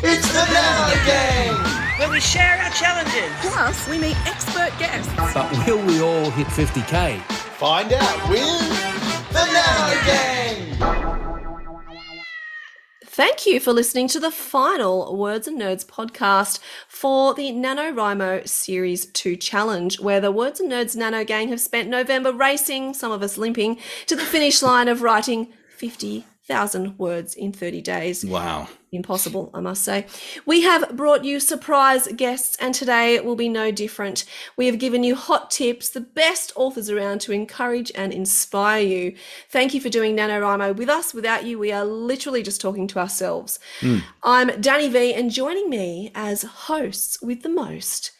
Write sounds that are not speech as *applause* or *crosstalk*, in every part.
It's the Nano Gang! where we share our challenges. Plus, we meet expert guests. But will we all hit 50k? Find out with the Nano Gang! Thank you for listening to the final Words and Nerds podcast for the NaNoWriMo Series 2 Challenge, where the Words and Nerds Nano Gang have spent November racing, some of us limping, to the finish line of writing 50,000 words in 30 days. Wow. Impossible, I must say. We have brought you surprise guests, and today will be no different. We have given you hot tips, the best authors around to encourage and inspire you. Thank you for doing NaNoWriMo with us. Without you, we are literally just talking to ourselves. Hmm. I'm Danny V, and joining me as hosts with the most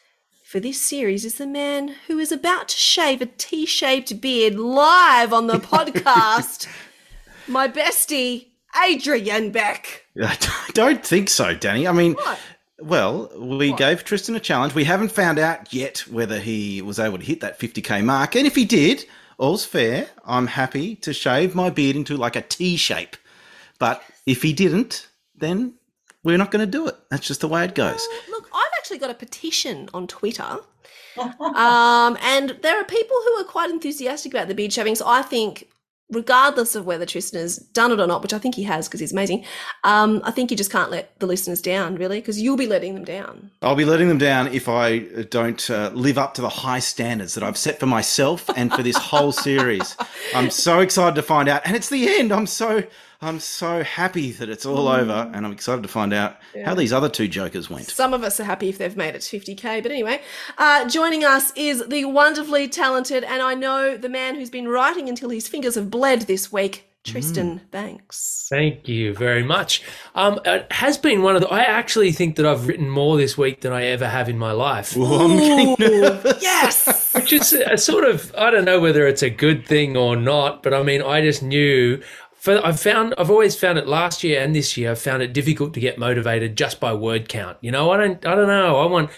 for this series is the man who is about to shave a T shaped beard live on the *laughs* podcast. My bestie, Adrian Beck. *laughs* I don't think so, Danny. I mean, What? well, we gave Tristan a challenge. We haven't found out yet whether he was able to hit that 50k mark. And if he did, all's fair. I'm happy to shave my beard into like a T shape. But if he didn't, then we're not going to do it. That's just the way it goes. Look, I've actually got a petition on Twitter. *laughs* um, and there are people who are quite enthusiastic about the beard shaving. So I think, regardless of whether Tristan has done it or not, which I think he has because he's amazing, um, I think you just can't let the listeners down, really, because you'll be letting them down. I'll be letting them down if I don't uh, live up to the high standards that I've set for myself and for this whole series. *laughs* I'm so excited to find out, and it's the end. I'm so I'm so happy that it's all over, and I'm excited to find out how these other two jokers went. Some of us are happy if they've made it to 50k, but anyway, uh, joining us is the wonderfully talented, and I know the man who's been writing until his fingers have bled this week, Tristan Banks. Thank you very much. Um, it has been one of the. I actually think that I've written more this week than I ever have in my life, Ooh, I'm getting. Yes. *laughs* which is a sort of. I don't know whether it's a good thing or not, but I mean, I just knew. For, I've found. I've always found it last year and this year. I've found it difficult to get motivated just by word count. You know, I don't. I don't know. I want.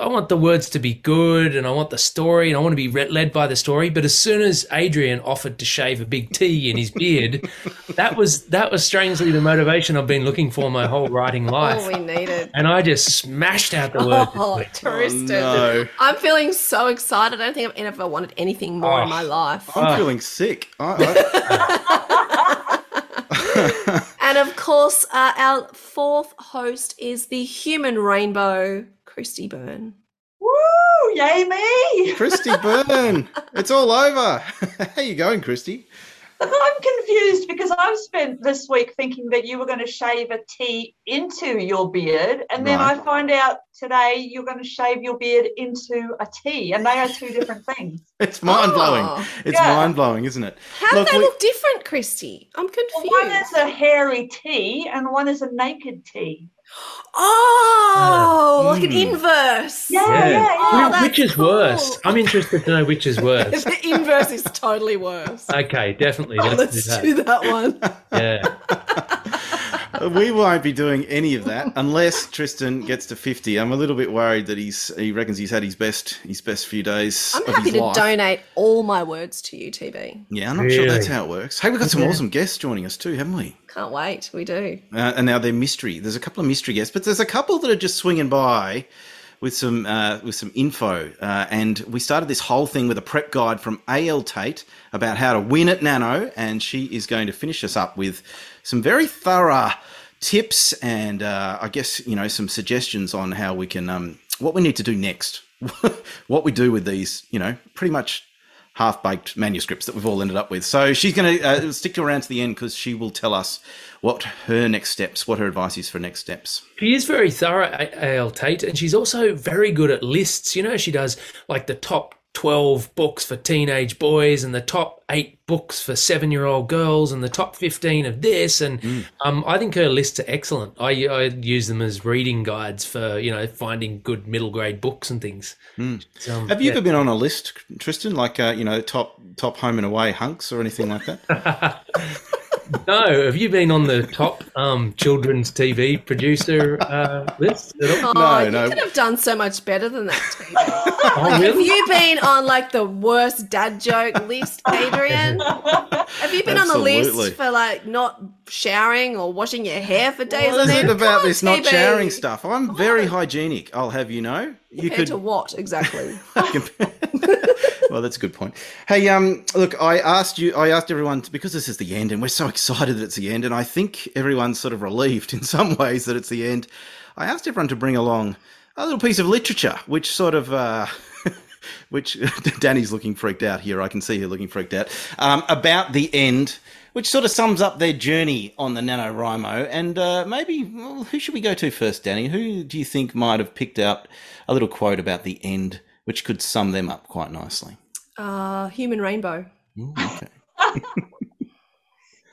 I want the words to be good, and I want the story, and I want to be re- led by the story. But as soon as Adrian offered to shave a big T in his beard, *laughs* that was that was strangely the motivation I've been looking for my whole writing life. All we needed. and I just smashed out the word. this Oh, week. Tristan. Oh, no. I'm feeling so excited. I don't think I've ever wanted anything more in Oh. my life. I'm oh. feeling sick. I, *laughs* *laughs* *laughs* And of course, uh, our fourth host is the human rainbow, Christy Byrne. Woo! Yay me! Christy Byrne, it's all over. *laughs* how you going, Christy? Look, I'm confused because I've spent this week thinking that you were going to shave a T into your beard, and then Right. I find out today you're going to shave your beard into a T, and they are two different *laughs* things. It's mind blowing. Oh. It's Yeah. mind blowing, isn't it? How Look, do they we- look different, Christy? I'm Well, confused. one is a hairy T, and one is a naked T. oh, like an Mm. inverse. Yeah, Yeah. yeah, yeah. Oh, which is cool. worse? I'm interested to know which is *laughs* worse. the inverse is totally worse. Okay, definitely. Let's, Let's do that. do that one. Yeah. *laughs* *laughs* we won't be doing any of that unless Tristan gets to 50. I'm a little bit worried that he's he reckons he's had his best his best few days I'm of happy his to life. donate all my words to you, TB. Yeah, I'm not sure that's how it works. Hey, we've got some awesome guests joining us too, haven't we? Can't wait. We do. Uh, and now they're mystery. There's a couple of mystery guests, but there's a couple that are just swinging by with some uh, with some info. Uh, and we started this whole thing with a prep guide from AL Tate about how to win at Nano, and she is going to finish us up with some very thorough tips and uh, I guess you know some suggestions on how we can um, what we need to do next, *laughs* what we do with these, you know, pretty much half baked manuscripts that we've all ended up with. So she's going to uh, stick around to the end because she will tell us what her next steps, what her advice is for next steps. She is very thorough, AL Tate, and she's also very good at lists. You know, she does like the top 12 books for teenage boys and the top eight books for seven year old girls and the top 15 of this. And um, I think her lists are excellent. I, I use them as reading guides for, you know, finding good middle grade books and things. So, um, Have you yeah. ever been on a list, Tristan, like uh, you know top top home and away hunks or anything like that? *laughs* No, have you been on the top um, children's TV producer uh, list at all? Oh, No, you no. could have done so much better than that, *laughs* Oh, Have really? you been on like the worst dad joke list, Adrian? Have you been on the list for like not showering or washing your hair for days What on is end? it about Come this on, not TB. showering stuff? I'm very hygienic. I'll have you know. You Compared could to what exactly? *laughs* *laughs* well, that's a good point. Hey, um, look, I asked you, I asked everyone to, because this is the end, and we're so *laughs* excited that it's the end, and I think everyone's sort of relieved in *laughs* some ways that it's the end. I asked everyone to bring along a little piece of literature, which sort of, uh, *laughs* which Danny's looking freaked out here. I can see her looking freaked out um, about the end. Which sort of sums up their journey on the NaNoWriMo. And uh, maybe, well, who should we go to first, Danny? Who do you think might have picked out a little quote about the end, which could sum them up quite nicely? Uh, human rainbow. Okay. *laughs*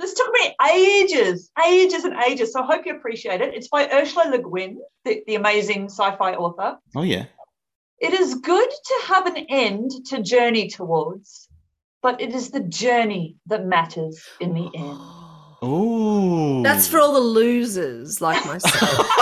This took me ages, ages and ages. So I hope you appreciate it. It's by Ursula Le Guin, the, the amazing sci-fi author. Oh yeah. It is good to have an end to journey towards, but it is the journey that matters in the end. *gasps* Ooh. That's for all the losers like myself. *laughs*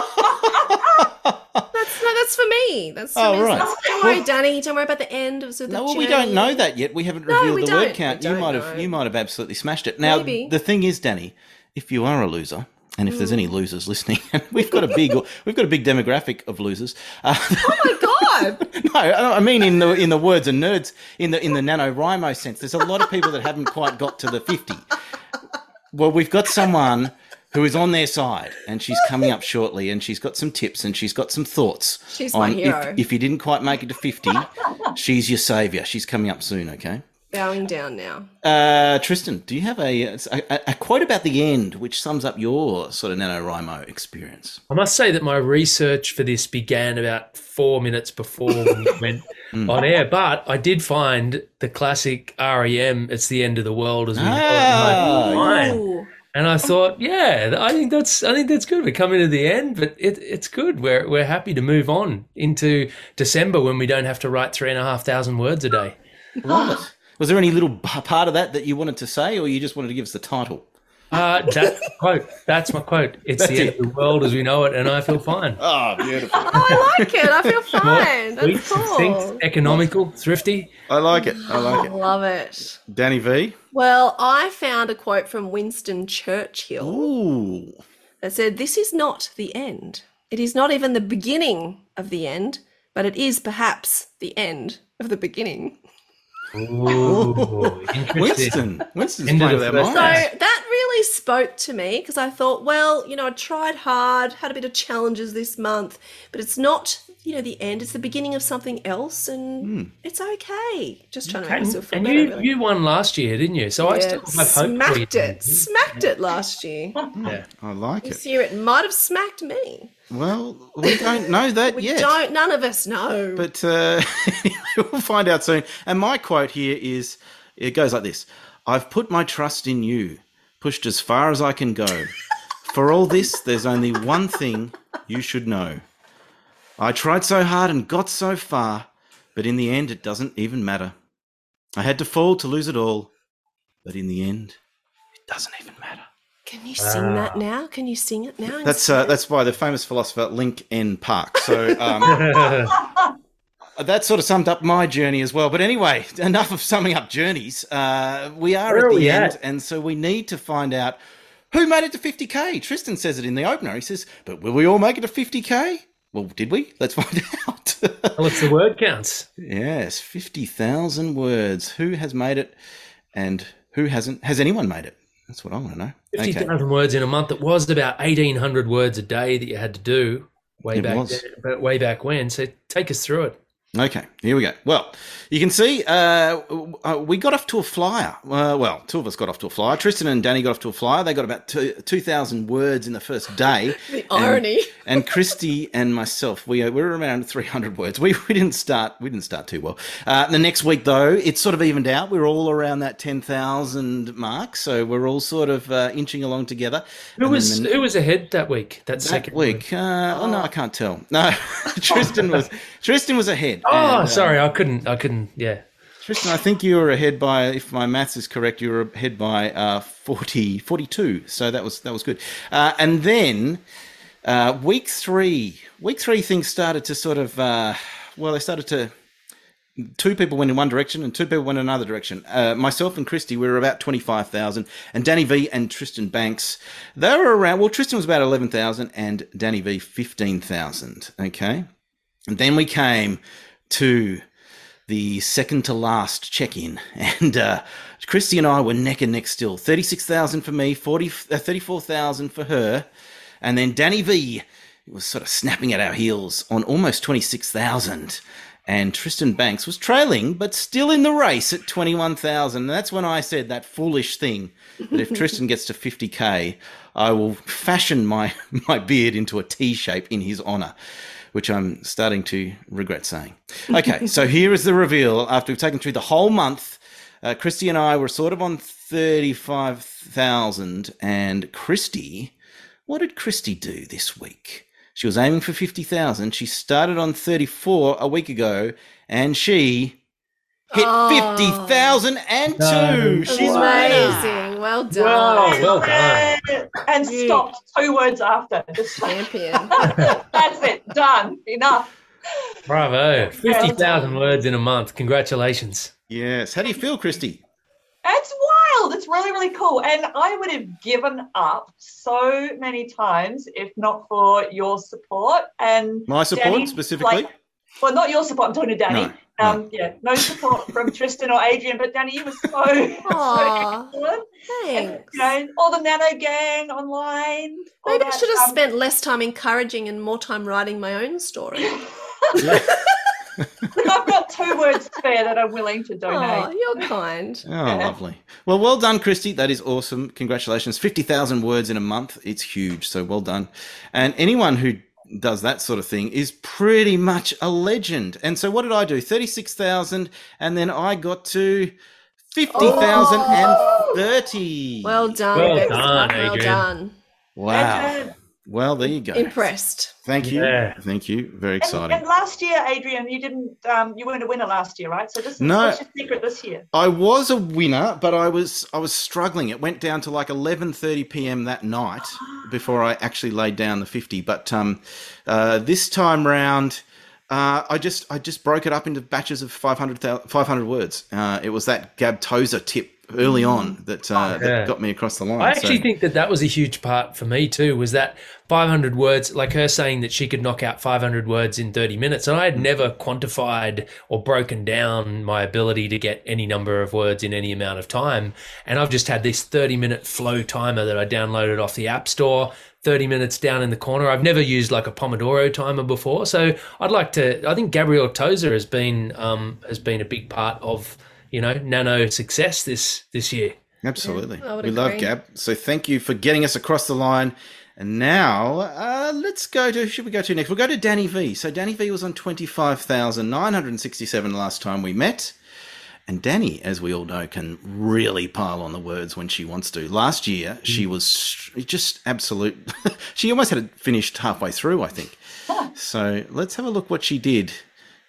That's for me. That's for Oh, me. right. Don't worry, Danny. Don't worry about the end of the No, well, we don't know that yet. We haven't No, revealed we the word don't. count. We You don't might have you might have absolutely smashed it. Now Maybe. the thing is, Danny, if you are a loser, and if there's any Mm. losers listening, *laughs* we've got a big *laughs* we've got a big demographic of losers. Uh, *laughs* Oh my god! no, I mean in the in the words and nerds in the in the NaNoWriMo sense. There's a lot of people that haven't quite got to the fifty. Well, we've got someone who is on their side, and she's coming up shortly, and she's got some tips and she's got some thoughts. She's my on hero. If, if you didn't quite make it to fifty, she's your savior. She's coming up soon. Okay. Bowing down now. Uh, Tristan, do you have a, a a quote about the end which sums up your sort of NaNoWriMo experience? I must say that my research for this began about four minutes before we went *laughs* on air, but I did find the classic REM, It's the End of the World as we know it, Ah, And I thought, yeah, I think that's I think that's good. We're coming to the end, but it, it's good. We're we're happy to move on into December when we don't have to write three and a half thousand words a day. Right. Was there any little part of that that you wanted to say, or you just wanted to give us the title? Uh, that quote, that's my quote. It's That's the end it. of the world as we know it, and I feel fine. Oh, *laughs* beautiful. Oh, I like it. I feel fine. Sweet, That's cool. succinct, economical, thrifty. I like it. I like it. Love it. Danny V. Well, I found a quote from Winston Churchill Ooh. that said, This is not the end. It is not even the beginning of the end, but it is perhaps the end of the beginning. Ooh, *laughs* interesting. Winston. Winston's End of playing the with our first So that really spoke to me because I thought, well, you know, I tried hard, had a bit of challenges this month, but it's not, you know, the end. It's the beginning of something else, and it's okay. Just trying to make And, myself feel and better. you, really. you won last year, didn't you? So I still have hope for you. smacked it, smacked it last year. *laughs* Yeah. I like This it. This year it might have smacked me. Well, we don't know that We yet. don't. None of us know. But uh, *laughs* we'll find out soon. And my quote here is it goes like this I've put my trust in you, pushed as far as I can go. For all this, there's only one thing you should know. I tried so hard and got so far, but in the end, it doesn't even matter. I had to fall to lose it all, but in the end, it doesn't even matter. Can you sing that now? Can you sing it now? That's uh, that's by the famous philosopher Linkin Park. So um, *laughs* that sort of summed up my journey as well. But anyway, enough of summing up journeys. Uh, we are Where at are the end, at? and so we need to find out who made it to 50k. Tristan says it in the opener. He says, "But will we all make it to 50k?" Well, did we? Let's *laughs* find out. It's the word counts. yes, 50,000 words. Who has made it, and who hasn't? Has anyone made it? That's what I want to know. Fifty thousand words in a month. It was about eighteen hundred words a day that you had to do way It back, then, way back when. So take us through it. Okay, here we go. Well, you can see uh, uh, we got off to a flyer. Uh, well, two of us got off to a flyer. Tristan and Danny got off to a flyer. They got about 2,000 words in the first day. *laughs* the irony. *laughs* And Christy and myself, we, uh, we were around 300 words. We, we didn't start we didn't start too well. Uh, the next week, though, it's sort of evened out. We're all around that 10,000 mark. So we're all sort of uh, inching along together. Who And was the- who was ahead that week? That, that second week? Uh, oh. no, I can't tell. No, *laughs* Tristan was Tristan was ahead. Oh, And, uh, sorry, I couldn't. I couldn't. Yeah. Tristan, I think you were ahead by, if my maths is correct, you were ahead by uh, 40, 42. So that was that was good. Uh, and then uh, week three, week three, things started to sort of, uh, well, they started to two people went in one direction and two people went in another direction. Uh, myself and Christy, we were about 25,000. And Danny V and Tristan Banks, they were around, well, Tristan was about 11,000 and Danny V 15,000. Okay. And then we came to the second to last check in. *laughs* And uh, Christy and I were neck and neck still 36,000 for me, 40, uh, 34,000 for her. And then Danny V was sort of snapping at our heels on almost 26,000. And Tristan Banks was trailing, but still in the race at 21,000. And that's when I said that foolish thing that if Tristan gets to 50k, I will fashion my, *laughs* my beard into a T shape in his honor, which I'm starting to regret saying. Okay, *laughs* so here is the reveal. After we've taken through the whole month, uh, Christy and I were sort of on 35,000. And Christy, what did Christy do this week? She was aiming for 50,000. She started on 34 a week ago and she hit Oh. 50,002. No. She's amazing. winner. Amazing. Well done. Wow, well done. And, and stopped two words after. Just Champion. *laughs* that's it. Done. Enough. Bravo. 50,000 words in a month. Congratulations. Yes. How do you feel, Christy? It's wild. It's really, really cool. And I would have given up so many times if not for your support. And My support Danny, specifically? like- well, not your support. I'm talking to Danny. No, no. um, Yeah, no support from *laughs* Tristan or Adrian, but Danny, you were so, *laughs* so Aw, excellent. And, thanks. you know, all the Nano Gang online. all Maybe I should have um, spent less time encouraging and more time writing my own story. *laughs* I've got two words spare that I'm willing to Oh, donate. you're kind. Oh, lovely. Well, well done, Christy. That is awesome. Congratulations. 50,000 words in a month. It's huge. So well done. And anyone who does that sort of thing is pretty much a legend. And so what did I do? 36,000. And then I got to 50,030. Well done. Well Bex. done, Well Adrian. done. Wow. Adrian. Well, there you go. Impressed. Thank you. Yeah. Thank you. Very And, exciting. and last year, Adrian, you didn't, um, you weren't a winner last year, right? So this is No. what's your secret this year? I was a winner, but I was I was struggling. It went down to like 11:30 p.m. that night *gasps* before I actually laid down the 50. But um, uh, this time round, uh, I just I just broke it up into batches of 500, 500 words. Uh, it was that Gab Tozer tip early on that uh, Yeah. that got me across the line. I actually So- think that that was a huge part for me too. Was that 500 words, like her saying that she could knock out 500 words in 30 minutes, and I had never quantified or broken down my ability to get any number of words in any amount of time. And I've just had this 30 minute flow timer that I downloaded off the App Store. 30 minutes down in the corner. I've never used like a Pomodoro timer before, so I'd like to. I think Gabrielle Tozer has been um, has been a big part of you know nano success this this year. Absolutely. I would we love. Gab. So thank you for getting us across the line. And now uh, let's go to who should we go to next? We'll go to Danny V. So Danny V was on 25,967 last time we met. And Danny, as we all know, can really pile on the words when she wants to. Last year, she was just absolute. *laughs* she almost had it finished halfway through, I think. *laughs* So let's have a look what she did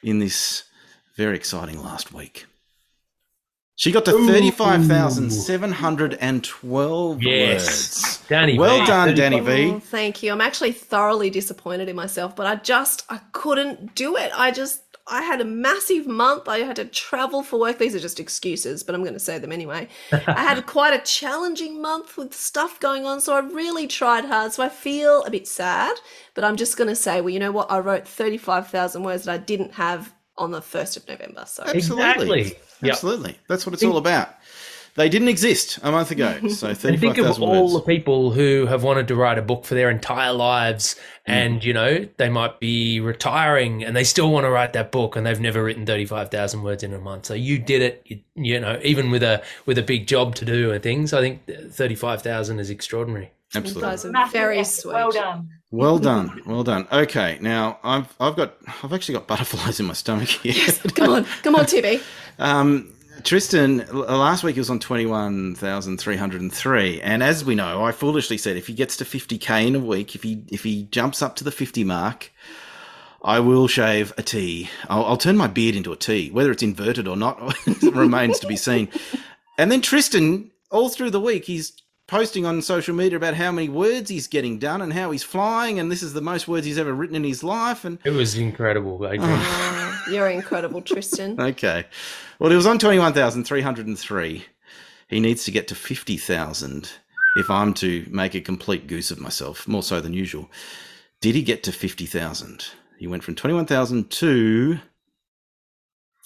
in this very exciting last week. She got to 35,712 Yes. words. Danny Well V. done, Danny Oh, thank you. I'm actually thoroughly disappointed in myself, but I just I couldn't do it. I just I had a massive month. I had to travel for work. These are just excuses, but I'm going to say them anyway. *laughs* I had quite a challenging month with stuff going on, so I really tried hard. So I feel a bit sad, but I'm just going to say, well, you know what? I wrote 35,000 words that I didn't have on the 1st of November. So Absolutely. Exactly. Yep. Absolutely. That's what it's all about. They didn't exist a month ago. *laughs* So And think of all words. the people who have wanted to write a book for their entire lives, Mm. and you know they might be retiring and they still want to write that book, and they've never written thirty-five thousand words in a month. So you did it, you, you know, even with a with a big job to do and things. I think thirty-five thousand is extraordinary. you Absolutely. guys are very sweet. Well done. Well done, well done. Okay, now I've I've got I've actually got butterflies in my stomach here. Yes. Come on, come on, Tibby. *laughs* Um, Tristan, last week he was on twenty one thousand three hundred and three, and as we know, I foolishly said if he gets to fifty k in a week, if he if he jumps up to the fifty mark, I will shave a T. I'll, I'll turn my beard into a T, whether it's inverted or not *laughs* remains to be seen. And then Tristan, all through the week, he's posting on social media about how many words he's getting done and how he's flying, and this is the most words he's ever written in his life, and It was incredible, Adrian. Oh, you're incredible, Tristan. *laughs* Okay. Well, he was on 21,303. He needs to get to 50,000 if I'm to make a complete goose of myself, more so than usual. Did he get to 50,000? He went from 21,000 to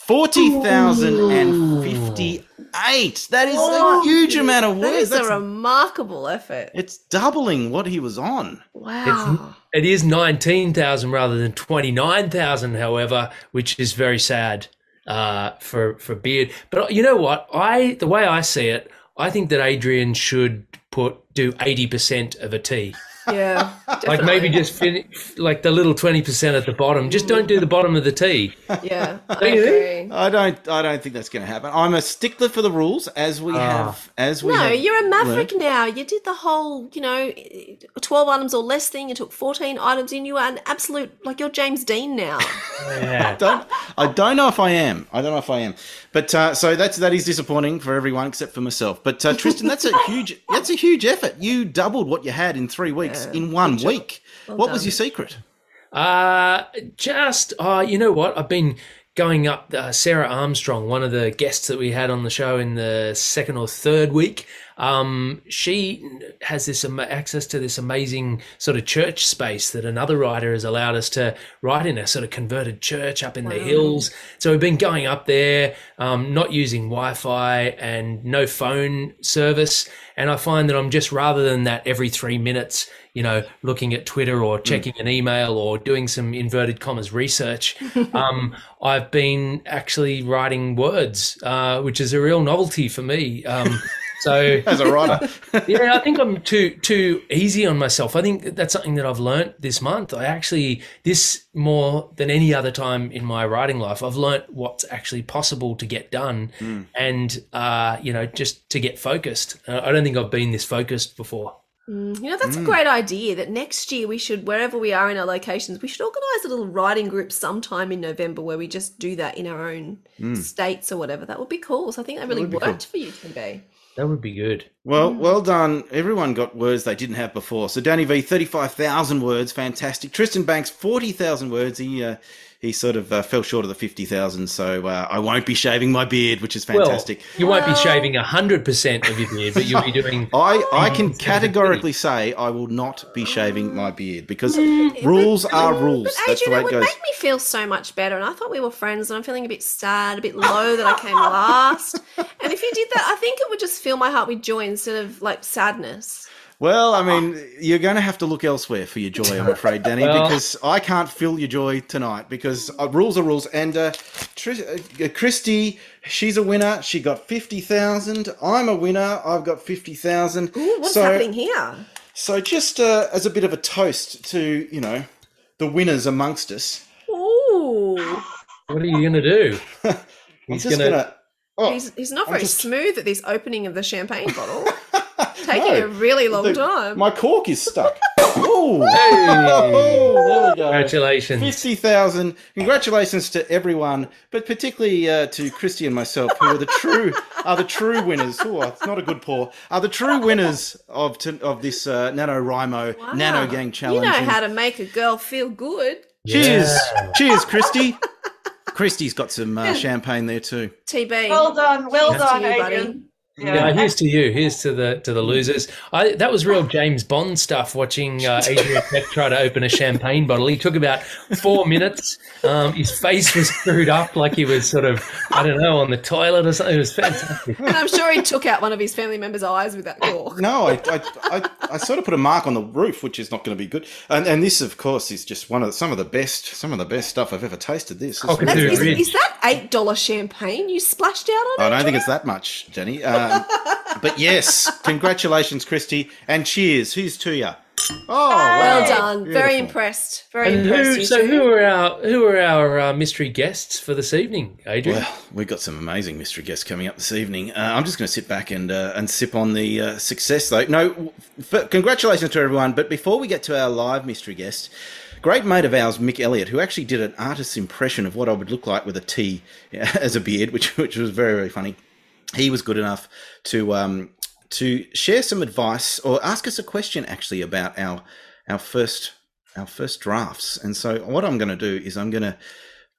40,058. That is a huge amount of work. words. is a remarkable effort. it's doubling what he was on. Wow. It is 19,000 rather than 29,000, however, which is very sad uh, for, for Beard. But you know what? I The way I see it, I think that Adrian should put do 80% of a a T. Yeah. *laughs* Like maybe just finish, like the little 20% at the bottom. Just don't do the bottom of the T. Yeah. *laughs* I Don't you think? agree. I don't. I don't think that's going to happen. I'm a stickler for the rules, as we have. As we No, have you're a maverick learned. now. You did the whole, you know, 12 items or less thing. You took 14 items in. you are an absolute, like you're James Dean now. *laughs* Yeah. don't I don't know if I am. I don't know if I am. But uh, so that's that is disappointing for everyone except for myself. But uh, Tristan, that's a huge that's a huge effort. You doubled what you had in three weeks in one week. what was your secret? Uh, just, uh, you know what? I've been going up uh, Sarah Armstrong, one of the guests that we had on the show in the second or third week. Um, she has this ama- access to this amazing sort of church space that another writer has allowed us to write in a sort of converted church up in the hills. So we've been going up there, um, not using Wi-Fi and no phone service. And I find that I'm just rather than that every three minutes, you know, looking at Twitter or checking an email or doing some inverted commas research, *laughs* um, I've been actually writing words, uh, which is a real novelty for me. Um, so *laughs* As a writer, *laughs* yeah, I think I'm too too easy on myself. I think that's something that I've learnt this month. I actually this more than any other time in my writing life, I've learnt what's actually possible to get done, and uh, you know, just to get focused. Uh, I don't think I've been this focused before. Mm, you know, that's a mm. great idea that next year we should, wherever we are in our locations, we should organise a little writing group sometime in November where we just do that in our own mm. states or whatever. That would be cool. So I think that really would be cool. worked for you, TB. That would be good. well, well done. Everyone got words they didn't have before. So Danny V, thirty-five thousand words, fantastic. Tristan Banks, forty thousand words. He uh, he sort of uh, fell short of the fifty thousand. So uh, I won't be shaving my beard, which is fantastic. Well, you won't be shaving hundred percent of your beard, but you'll be doing. *laughs* I, I can categorically say I will not be shaving my beard because rules are rules. But That's the way it it would goes. make me feel so much better. And I thought we were friends, and I'm feeling a bit sad, a bit low that I came last. And if you did that, I think it would just fill my heart with joy instead of like sadness. Well, I mean, you're going to have to look elsewhere for your joy, I'm afraid, Danny, Well- because I can't feel your joy tonight because uh, rules are rules. And uh, Tris- uh, Christy, she's a winner. She got 50,000. I'm a winner. I've got 50,000. Ooh, what's so, happening here? So just uh, as a bit of a toast to, you know, the winners amongst us, Ooh, What are you going to do? *laughs* He's just gonna- going to... Oh, he's, he's not I'm very just- smooth at this opening of the champagne bottle. *laughs* Taking No, a really long the- time. My cork is stuck. *laughs* Ooh. Hey! Oh, there we go. Congratulations. 50,000. Congratulations to everyone, but particularly uh, to Christy and myself, who are the true are the true winners. Oh, it's not a good pour. Are the true winners of t- of this uh, NaNoWriMo Wow. Nano Gang Challenge. You know how to make a girl feel good. cheers, Yeah. cheers, Christy. Christy's got some uh, champagne there too. TB. Well done, well Cheers to done, you, buddy. Adrian. Yeah, here's to you. Here's to the to the losers. I that was real James Bond stuff. Watching uh, *laughs* Adrian Beck try to open a champagne bottle. He took about four minutes. Um, his face was screwed up like he was sort of I don't know on the toilet or something. It was fantastic. And I'm sure he took out one of his family members' eyes with that cork. No, I, I, I, I sort of put a mark on the roof, which is not going to be good. And, and this, of course, is just one of the, some of the best, some of the best stuff I've ever tasted. This. This is Cockatoo That's, is, is that eight dollar champagne you splashed out on? I don't think it's that much, Jenny. Um, but yes, congratulations, Christy, and cheers. Who's to you? Oh, Well wow. done. Very impressed. Very And impressed. who, so two. who are our who are our uh, mystery guests for this evening, Adrian? Well, we've got some amazing mystery guests coming up this evening. Uh, I'm just going to sit back and uh, and sip on the uh, success, though. No, f- congratulations to everyone. But before we get to our live mystery guest, great mate of ours, Mick Elliott, who actually did an artist's impression of what I would look like with a T *laughs* as a beard, which which was very very funny. He was good enough to um, to share some advice or ask us a question actually about our our first our first drafts. And so what I'm going to do is I'm going to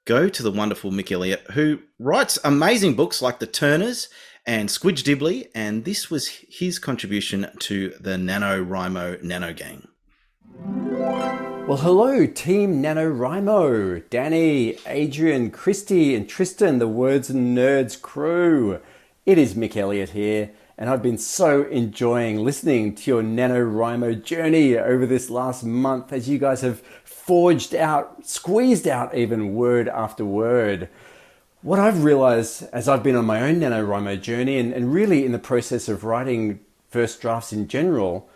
go to the wonderful Mick Elliott, who writes amazing books like The Turners and Squidge Dibley, and this was his contribution to the NaNoWriMo Nano Gang. Well, hello, Team NaNoWriMo, Danny, Adrian, Christy, and Tristan, the Words and Nerds crew. It is Mick Elliott here, and I've been so enjoying listening to your NaNoWriMo journey over this last month as you guys have forged out, squeezed out even word after word. What I've realized as I've been on my own NaNoWriMo journey and, and really in the process of writing first drafts in general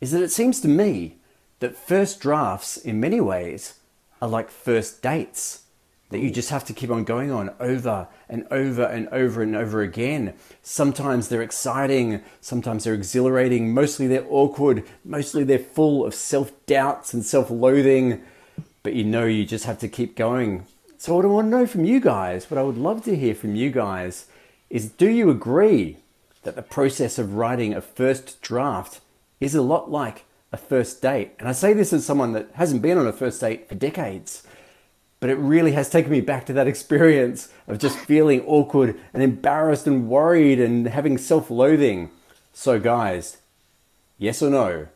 is that it seems to me that first drafts, in many ways, are like first dates that you just have to keep on going on over and over and over and over again. Sometimes they're exciting, sometimes they're exhilarating, mostly they're awkward, mostly they're full of self doubts and self loathing, but you know you just have to keep going. So, what I want to know from you guys, what I would love to hear from you guys, is do you agree that the process of writing a first draft is a lot like a first date? And I say this as someone that hasn't been on a first date for decades but it really has taken me back to that experience of just feeling awkward and embarrassed and worried and having self loathing. So, guys, yes or no?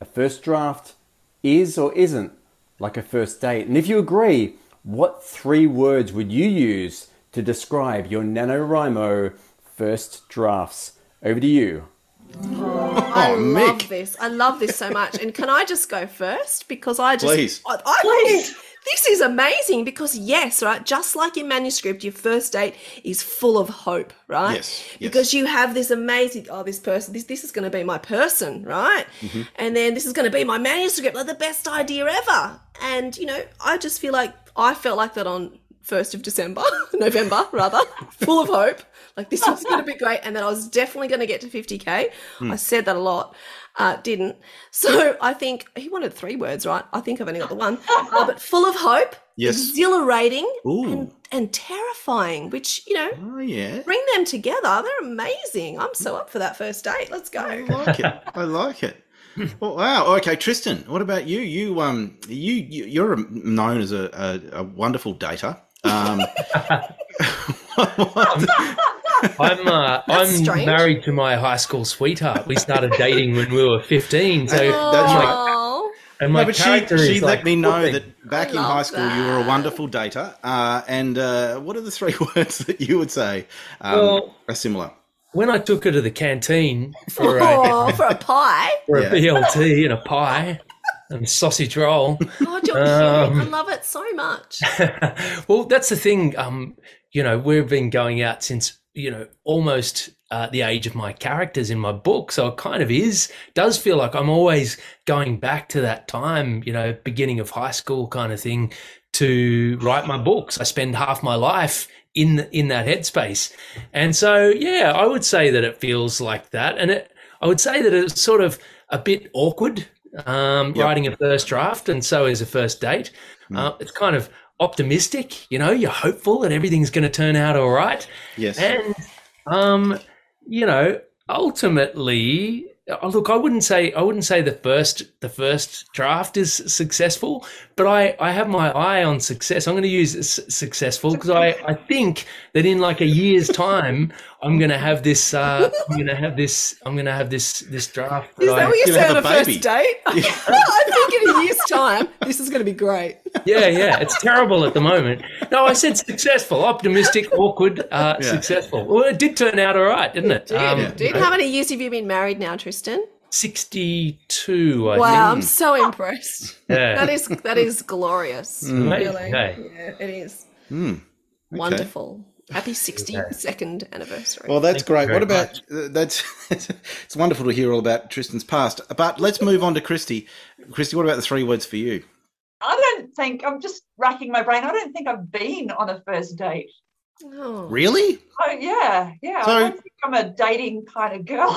A first draft is or isn't like a first date? And if you agree, what three words would you use to describe your NaNoWriMo first drafts? Over to you. Oh, oh I Oh, love Mick. this. I love this so much. And can I just go first? Because I just Please. I, I think this is amazing because yes, right, just like your manuscript, your first date is full of hope, right? Yes, yes. Because you have this amazing oh, this person, this this is gonna be my person, right? Mm-hmm. And then this is gonna be my manuscript, like the best idea ever. And you know, I just feel like I felt like that on first of December, *laughs* November rather, *laughs* full of hope. Like this was going to be great, and then I was definitely going to get to 50k. Hmm. I said that a lot, uh, didn't. *laughs* So I think he wanted three words, right? I think I've only got the one, uh, but full of hope, Yes. exhilarating, and, and terrifying. Which you know, Oh, yeah. bring them together. They're amazing. I'm so up for that first date. Let's go. I like it. I like it. *laughs* Well, wow. Okay, Tristan. What about you? You um, you, you you're known as a, a, a wonderful dater. Um, *laughs* I'm uh, I'm strange. married to my high school sweetheart. We started dating when we were 15. So That's right. Oh, and my no, but she, character she is let like me know flipping. that back I in high school you were a wonderful dater. Uh, and uh, what are the three *laughs* words that you would say um, Well- are similar? when I took her to the canteen for a, oh, for a pie. for a Yeah. BLT and a pie and sausage roll. God, you're Um, cute. I love it so much. *laughs* well, that's the thing. Um, you know, we've been going out since you know almost uh, the age of my characters in my book, so it kind of is does feel like I'm always going back to that time. You know, beginning of high school kind of thing to write my books. I spend half my life in in that headspace, and so yeah, I would say that it feels like that, and it. I would say that it's sort of a bit awkward um, Yep. writing a first draft, and so is a first date. Uh, it's kind of optimistic, you know. You're hopeful that everything's going to turn out all right, Yes. and um, you know, ultimately, uh, look, I wouldn't say I wouldn't say the first the first draft is successful, but I I have my eye on success. I'm going to use s- successful because I I think that in like a year's time, I'm going to have this. Uh, I'm going to have this. I'm going to have this this draft. Is I- that what you Gonna say on a a baby. first date? *laughs* I think in a year's time, this is going to be great. yeah, yeah, it's terrible at the moment. No, I said successful, optimistic, awkward, uh, Yeah. successful. Well, it did turn out all right, didn't it? Dude, Um, dude, how many years have you been married now, Tristan? 62, I Wow, I'm so impressed. Yeah. That is that is glorious. Amazing, Really. hey? Yeah, it is. Hmm. Okay. Wonderful. Happy 62nd anniversary. Well, that's Thank great. What about uh, that's? *laughs* it's wonderful to hear all about Tristan's past. But let's move on to Christy. Christy, what about the three words for you? I don't think I'm just racking my brain. I don't think I've been on a first date. Oh. Really? Oh yeah, yeah. So- I don't think I'm a dating kind of girl.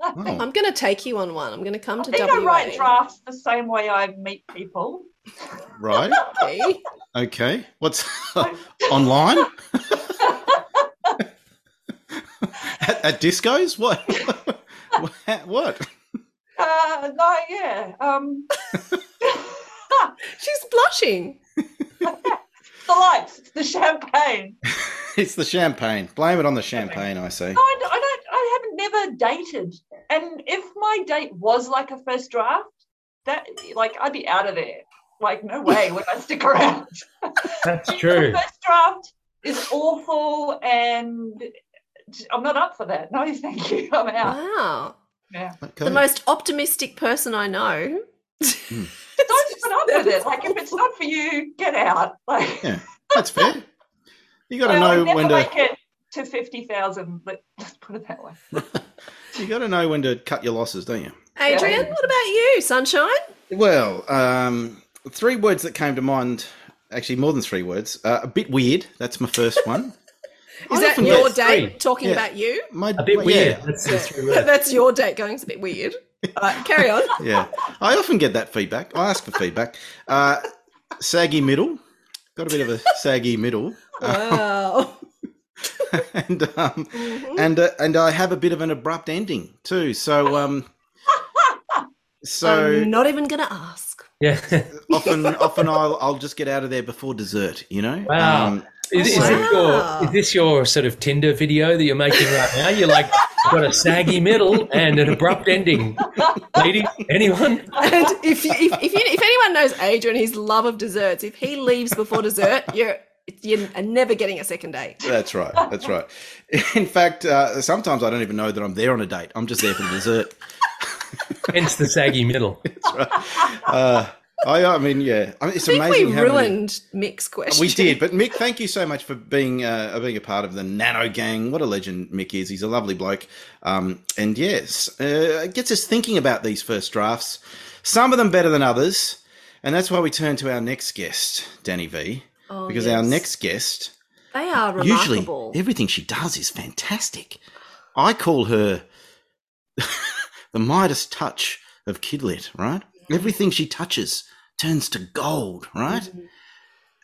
Oh, *laughs* I'm going to take you on one. I'm going to come I to think I write drafts the same way I meet people. right. *laughs* Okay. Okay. What's online? At, at discos? *laughs* What? what? Uh, no, yeah. Um, *laughs* She's blushing. *laughs* the lights. It's the champagne. It's the champagne. Blame it on the champagne, I say. No, I don't. I, don't, I haven't never dated, and if my date was like a first draft, that like I'd be out of there. Like no way would I stick around. That's true. The first draft is awful, and I'm not up for that. No, *laughs* thank you. I'm out. Wow. Yeah. Okay. The most optimistic person I know. *laughs* Don't put up with it. Like if it's not for you, get out. *laughs* Like Yeah, that's fair. You got to well, know when to. make it to fifty thousand. But let's put it that way. You got to know when to cut your losses, don't you? Adrian, what about you, Sunshine? Well, um, three words that came to mind. Actually, more than three words. Uh, a bit weird. That's my first one. Is that your date three. talking Yeah. about you? My, A bit my- weird. Yeah, That's the. *laughs* That's your date going. It's a bit weird. All right, carry on. *laughs* yeah. I often get that feedback. I ask for feedback. Uh, saggy middle. Got a bit of a saggy middle. Wow. *laughs* and um, Mhm. and uh, and I have a bit of an abrupt ending too. So um, so I'm not even going to ask. Yeah. often often I'll I'll just get out of there before dessert. You know. Wow. Um, Is, is, Wow. this your, is this your sort of Tinder video that you're making right now? You're like, got a saggy middle and an abrupt ending. Lady, anyone? And if you, if if, you, if anyone knows Adrian, his love of desserts, if he leaves before dessert, you're you're never getting a second date. that's right. That's right. In fact, uh, sometimes I don't even know that I'm there on a date. I'm just there for the dessert. Hence the saggy middle. *laughs* That's Uh, I, I mean, yeah, I mean, it's I amazing we how many- ruined Mick's question. We did, but Mick, thank you so much for being uh, being a part of the Nano Gang. What a legend Mick is. He's a lovely bloke, um, and yes, uh, it gets us thinking about these first drafts. Some of them better than others, and that's why we turn to our next guest, Danny V. Oh, because our next guest, They are usually remarkable. everything she does is fantastic. I call her *laughs* the Midas touch of Kidlit, right? Everything she touches turns to gold, right? Mm-hmm.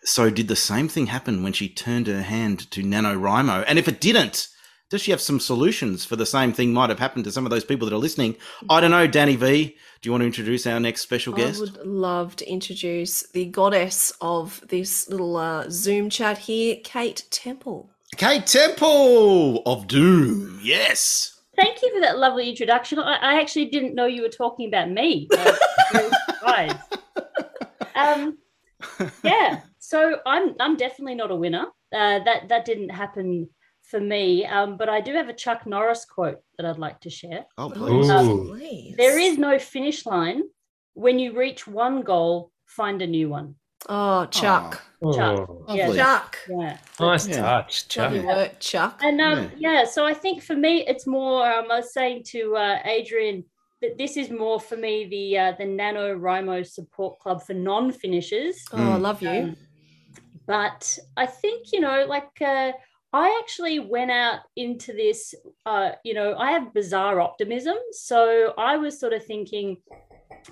So did the same thing happen when she turned her hand to NaNoWriMo? And if it didn't, does she have some solutions for the same thing might have happened to some of those people that are listening? I don't know, Danny V. Do you want to introduce our next special guest? I would love to introduce the goddess of this little uh, Zoom chat here, Kate Temple. Kate Temple of Doom. Yes. Thank you for that lovely introduction. I, I actually didn't know you were talking about me. I was very surprised. *laughs* Um, yeah, so I'm I'm definitely not a winner. Uh, that that didn't happen for me. Um, but I do have a Chuck Norris quote that I'd like to share. Oh, please. Ooh. please. There is no finish line. When you reach one goal, find a new one. Oh, Chuck. Chuck. Oh, Yeah, Lovely. Chuck. yeah. nice Yeah. touch, Chuck. Work, Chuck. And um, yeah. so I think for me, it's more. Um, I was saying to uh, Adrian that this is more for me the uh, the NaNoWriMo Support Club for non finishers. Oh, I love you. Um, but I think you know, like uh, I actually went out into this. Uh, you know, I have bizarre optimism, so I was sort of thinking.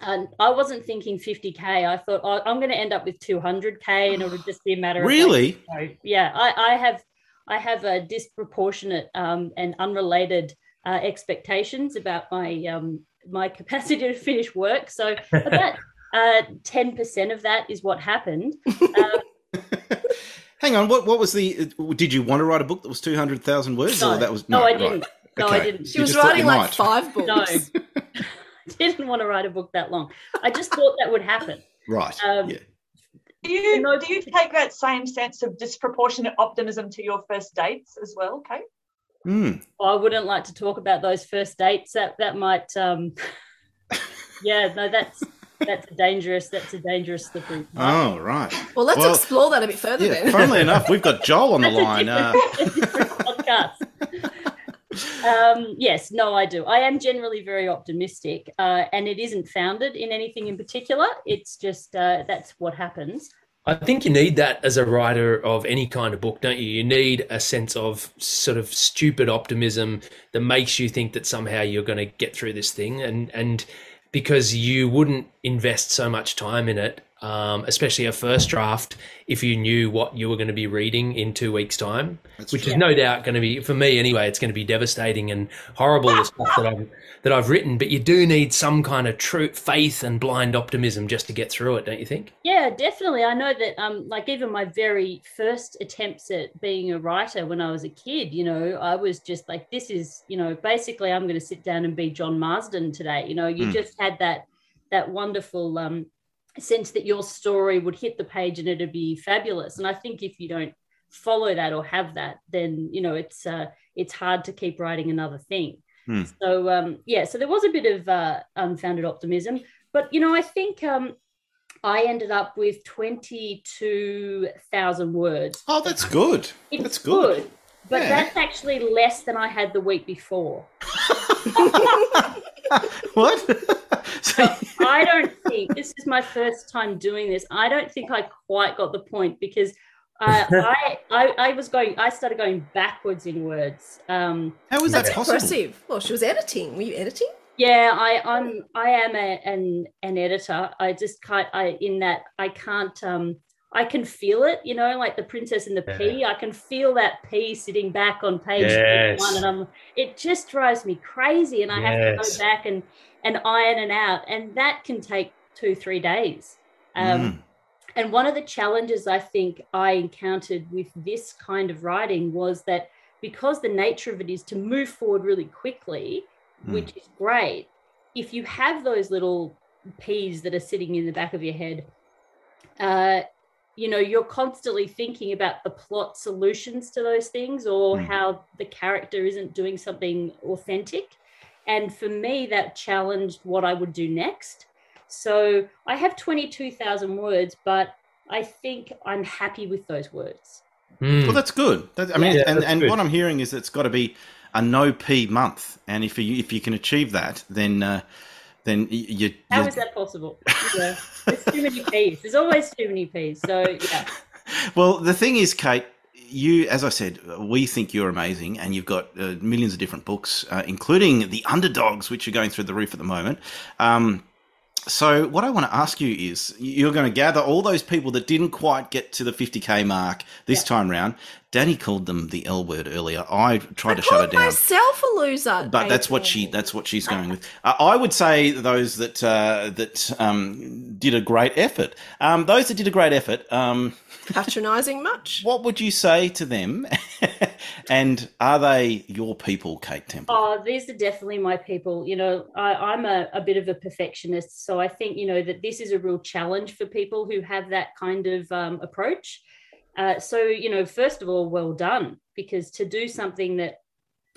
And I wasn't thinking 50k. I thought oh, I'm going to end up with 200k, and it would just be a matter of Really? yeah, I, I have I have a disproportionate um, and unrelated uh, expectations about my um, my capacity to finish work. So *laughs* about uh, ten percent of that is what happened. Uh, Hang on. What what was the? Did you want to write a book that was two hundred thousand words, no, or that was no, I didn't. No, I didn't. She You was writing like might. five books. No, *laughs* *laughs* didn't want to write a book that long. I just thought that would happen. Right. Um, yeah. Do you No, do you take that same sense of disproportionate optimism to your first dates as well, Kate? Hmm. I wouldn't like to talk about those first dates. That that might. Um, *laughs* yeah, no, that's that's a dangerous. That's a dangerous slippery. Oh, right. Well, let's Well, explore that a bit further Yeah. then. Funnily enough, we've got Jol on the That's a line. Uh, a different podcast. *laughs* um, yes, no, I do. I am generally very optimistic, uh, and it isn't founded in anything in particular. It's just uh, that's what happens. I think you need that as a writer of any kind of book, don't you? You need a sense of sort of stupid optimism that makes you think that somehow you're going to get through this thing, and and because you wouldn't invest so much time in it um, especially a first draft, if you knew what you were going to be reading in two weeks' time, which is no doubt going to be for me anyway. It's going to be devastating and horrible the stuff that I've that I've written. But you do need some kind of true faith and blind optimism just to get through it, don't you think? Yeah, definitely. I know that um like even my very first attempts at being a writer when I was a kid, you know, I was just like this is, you know, basically I'm going to sit down and be John Marsden today. You know, you Mm. just had that that wonderful um sense that your story would hit the page and it'd be fabulous. And I think if you don't follow that or have that, then you know it's uh it's hard to keep writing another thing. Hmm. So um yeah, so there was a bit of uh unfounded optimism. But you know, I think um I ended up with 22,000 words. Oh, that's good. It's That's good. But Yeah. that's actually less than I had the week before. *laughs* What? *laughs* *laughs* so, I don't think this is my first time doing this. I don't think I quite got the point because uh, *laughs* I, I I was going. I started going backwards in words. Um, how is That's that possible? impressive. Well, she was editing. Were you editing? yeah, I I'm I am a, an an editor. I just can't. I in that I can't. Um, I can feel it. You know, like the Princess and the Pea. I can feel that pea sitting back on page Yes. one, and I'm. It just drives me crazy, and I have to go back and and iron it out, and that can take two three days. Um, Mm. And one of the challenges I think I encountered with this kind of writing was that because the nature of it is to move forward really quickly, Mm. which is great, if you have those little peas that are sitting in the back of your head, uh, you know, you're constantly thinking about the plot solutions to those things or Mm. how the character isn't doing something authentic. And for me, that challenged what I would do next. So I have 22,000 words, but I think I'm happy with those words. Mm. Well, that's good. That, I mean, Yeah, and, and good. what I'm hearing is it's got to be a no P month, and if you if you can achieve that, then uh, then you. How you- is that possible? Yeah. There's too many P's. There's always too many P's. So yeah. *laughs* Well, the thing is, Kate, you, as I said, we think you're amazing, and you've got uh, millions of different books, uh, including the underdogs, which are going through the roof at the moment. Um, so, what I want to ask you is, you're going to gather all those people that didn't quite get to the 50k mark this time round. Danny called them the L word earlier. I tried to shut her it down. myself a loser. But that's what she that's what she's going with. *laughs* Uh, I would say those that uh, that um, did a great effort. Um, those that did a great effort. Um, *laughs* Patronising much? what would you say to them? *laughs* and are they your people, Kate Temple? Oh, these are definitely my people. You know, I, I'm a, a bit of a perfectionist. So I think, you know, that this is a real challenge for people who have that kind of um, approach. Uh, so, you know, first of all, well done, because to do something that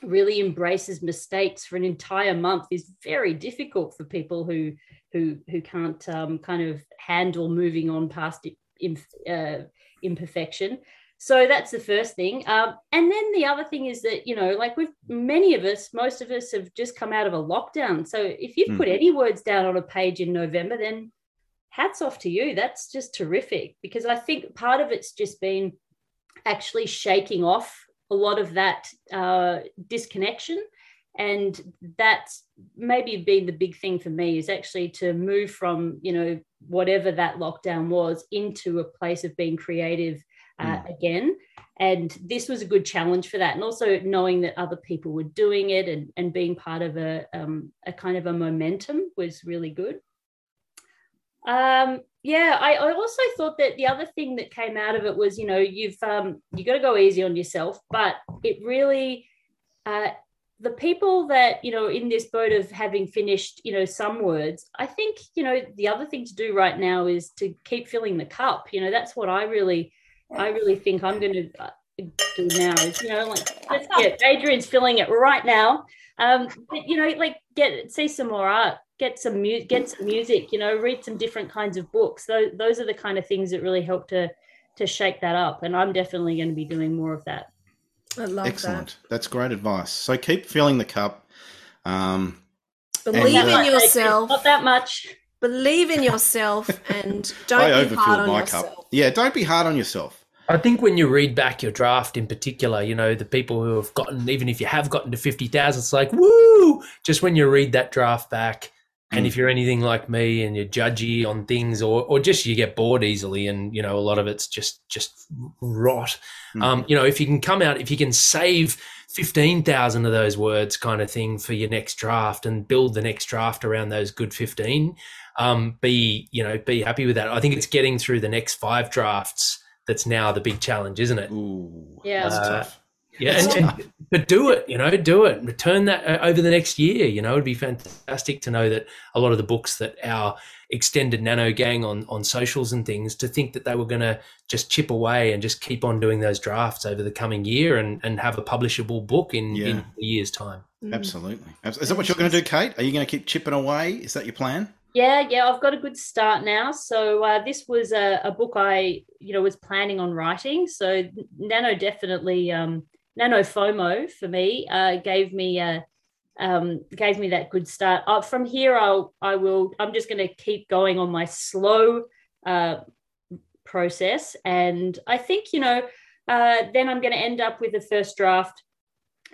really embraces mistakes for an entire month is very difficult for people who who who can't um, kind of handle moving on past it, uh, imperfection. So that's the first thing. Um, and then the other thing is that, you know, like with many of us, most of us have just come out of a lockdown. So if you've Hmm. put any words down on a page in November, then hats off to you. That's just terrific because I think part of it's just been actually shaking off a lot of that uh, disconnection. And that's maybe been the big thing for me is actually to move from, you know, whatever that lockdown was into a place of being creative uh, again. And this was a good challenge for that. And also knowing that other people were doing it and, and being part of a, um, a kind of a momentum was really good. Um, yeah, I, I also thought that the other thing that came out of it was, you know, you've um, you got to go easy on yourself, but it really, uh, the people that you know in this boat of having finished, you know, some words, I think you know the other thing to do right now is to keep filling the cup. You know, that's what I really, I really think I'm going to uh, do now is you know like let's get Adrian's filling it right now. Um, but you know, like get see some more art, get some mu- get some music, you know, read some different kinds of books. Those those are the kind of things that really help to to shake that up. And I'm definitely going to be doing more of that. I love Excellent. That's great advice. So keep filling the cup. Um. Believe And, uh, in yourself. Not that much. Believe in yourself and *laughs* don't I be hard on my yourself. cup. Yeah, don't be hard on yourself. I think when you read back your draft in particular, you know, the people who have gotten, even if you have gotten to 50,000, it's like, woo! Just when you read that draft back And if you're anything like me and you're judgy on things, or or just you get bored easily, and you know a lot of it's just just rot. Um, you know, if you can come out, if you can save fifteen thousand of those words, kind of thing, for your next draft, and build the next draft around those good fifteen, um, be you know be happy with that. I think it's getting through the next five drafts that's now the big challenge, isn't it? Ooh, Yeah. that's Uh, tough. Yeah, and, and- but do it, you know, do it. Return that uh, over the next year. You know, it'd be fantastic to know that a lot of the books that our extended nano gang on on socials and things to think that they were going to just chip away and just keep on doing those drafts over the coming year and and have a publishable book in Yeah. in a year's time. Absolutely. Is that what you're going to do, Kate? Are you going to keep chipping away? Is that your plan? Yeah, yeah, I've got a good start now. So uh, this was a, a book I, you know, was planning on writing. So Nano definitely, um, Nano FOMO for me uh, gave me uh, um, gave me that good start. Uh, from here, I'll I will. I'm just going to keep going on my slow uh, process, and I think you know, uh, then I'm going to end up with a first draft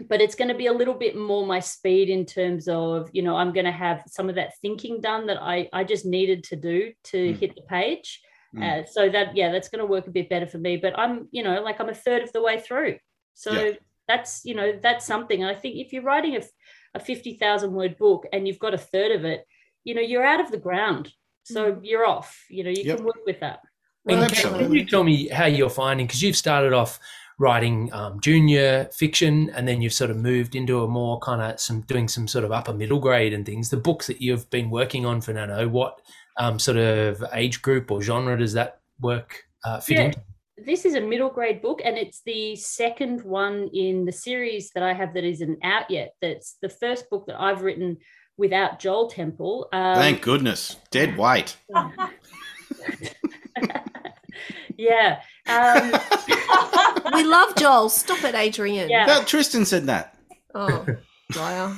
but it's going to be a little bit more my speed in terms of you know i'm going to have some of that thinking done that i i just needed to do to Mm. hit the page Mm. uh, so that yeah that's going to work a bit better for me but i'm you know like i'm a third of the way through so Yeah. that's you know that's something and i think if you're writing a, f- a 50000 word book and you've got a third of it you know you're out of the ground so you're off you know you Yep. can work with that And can, can you tell me how you're finding? Because you've started off writing um, junior fiction, and then you've sort of moved into a more kind of some doing some sort of upper middle grade and things. The books that you've been working on for Nano, what um, sort of age group or genre does that work uh, fit Yeah. into? this is a middle grade book and it's the second one in the series that I have that isn't out yet. That's the first book that I've written without Jol Temple. Um, Thank goodness. Dead weight. *laughs* yeah. Um, *laughs* We love Jol. Stop it, Adrian. Yeah. That, Tristan said that. Oh, liar.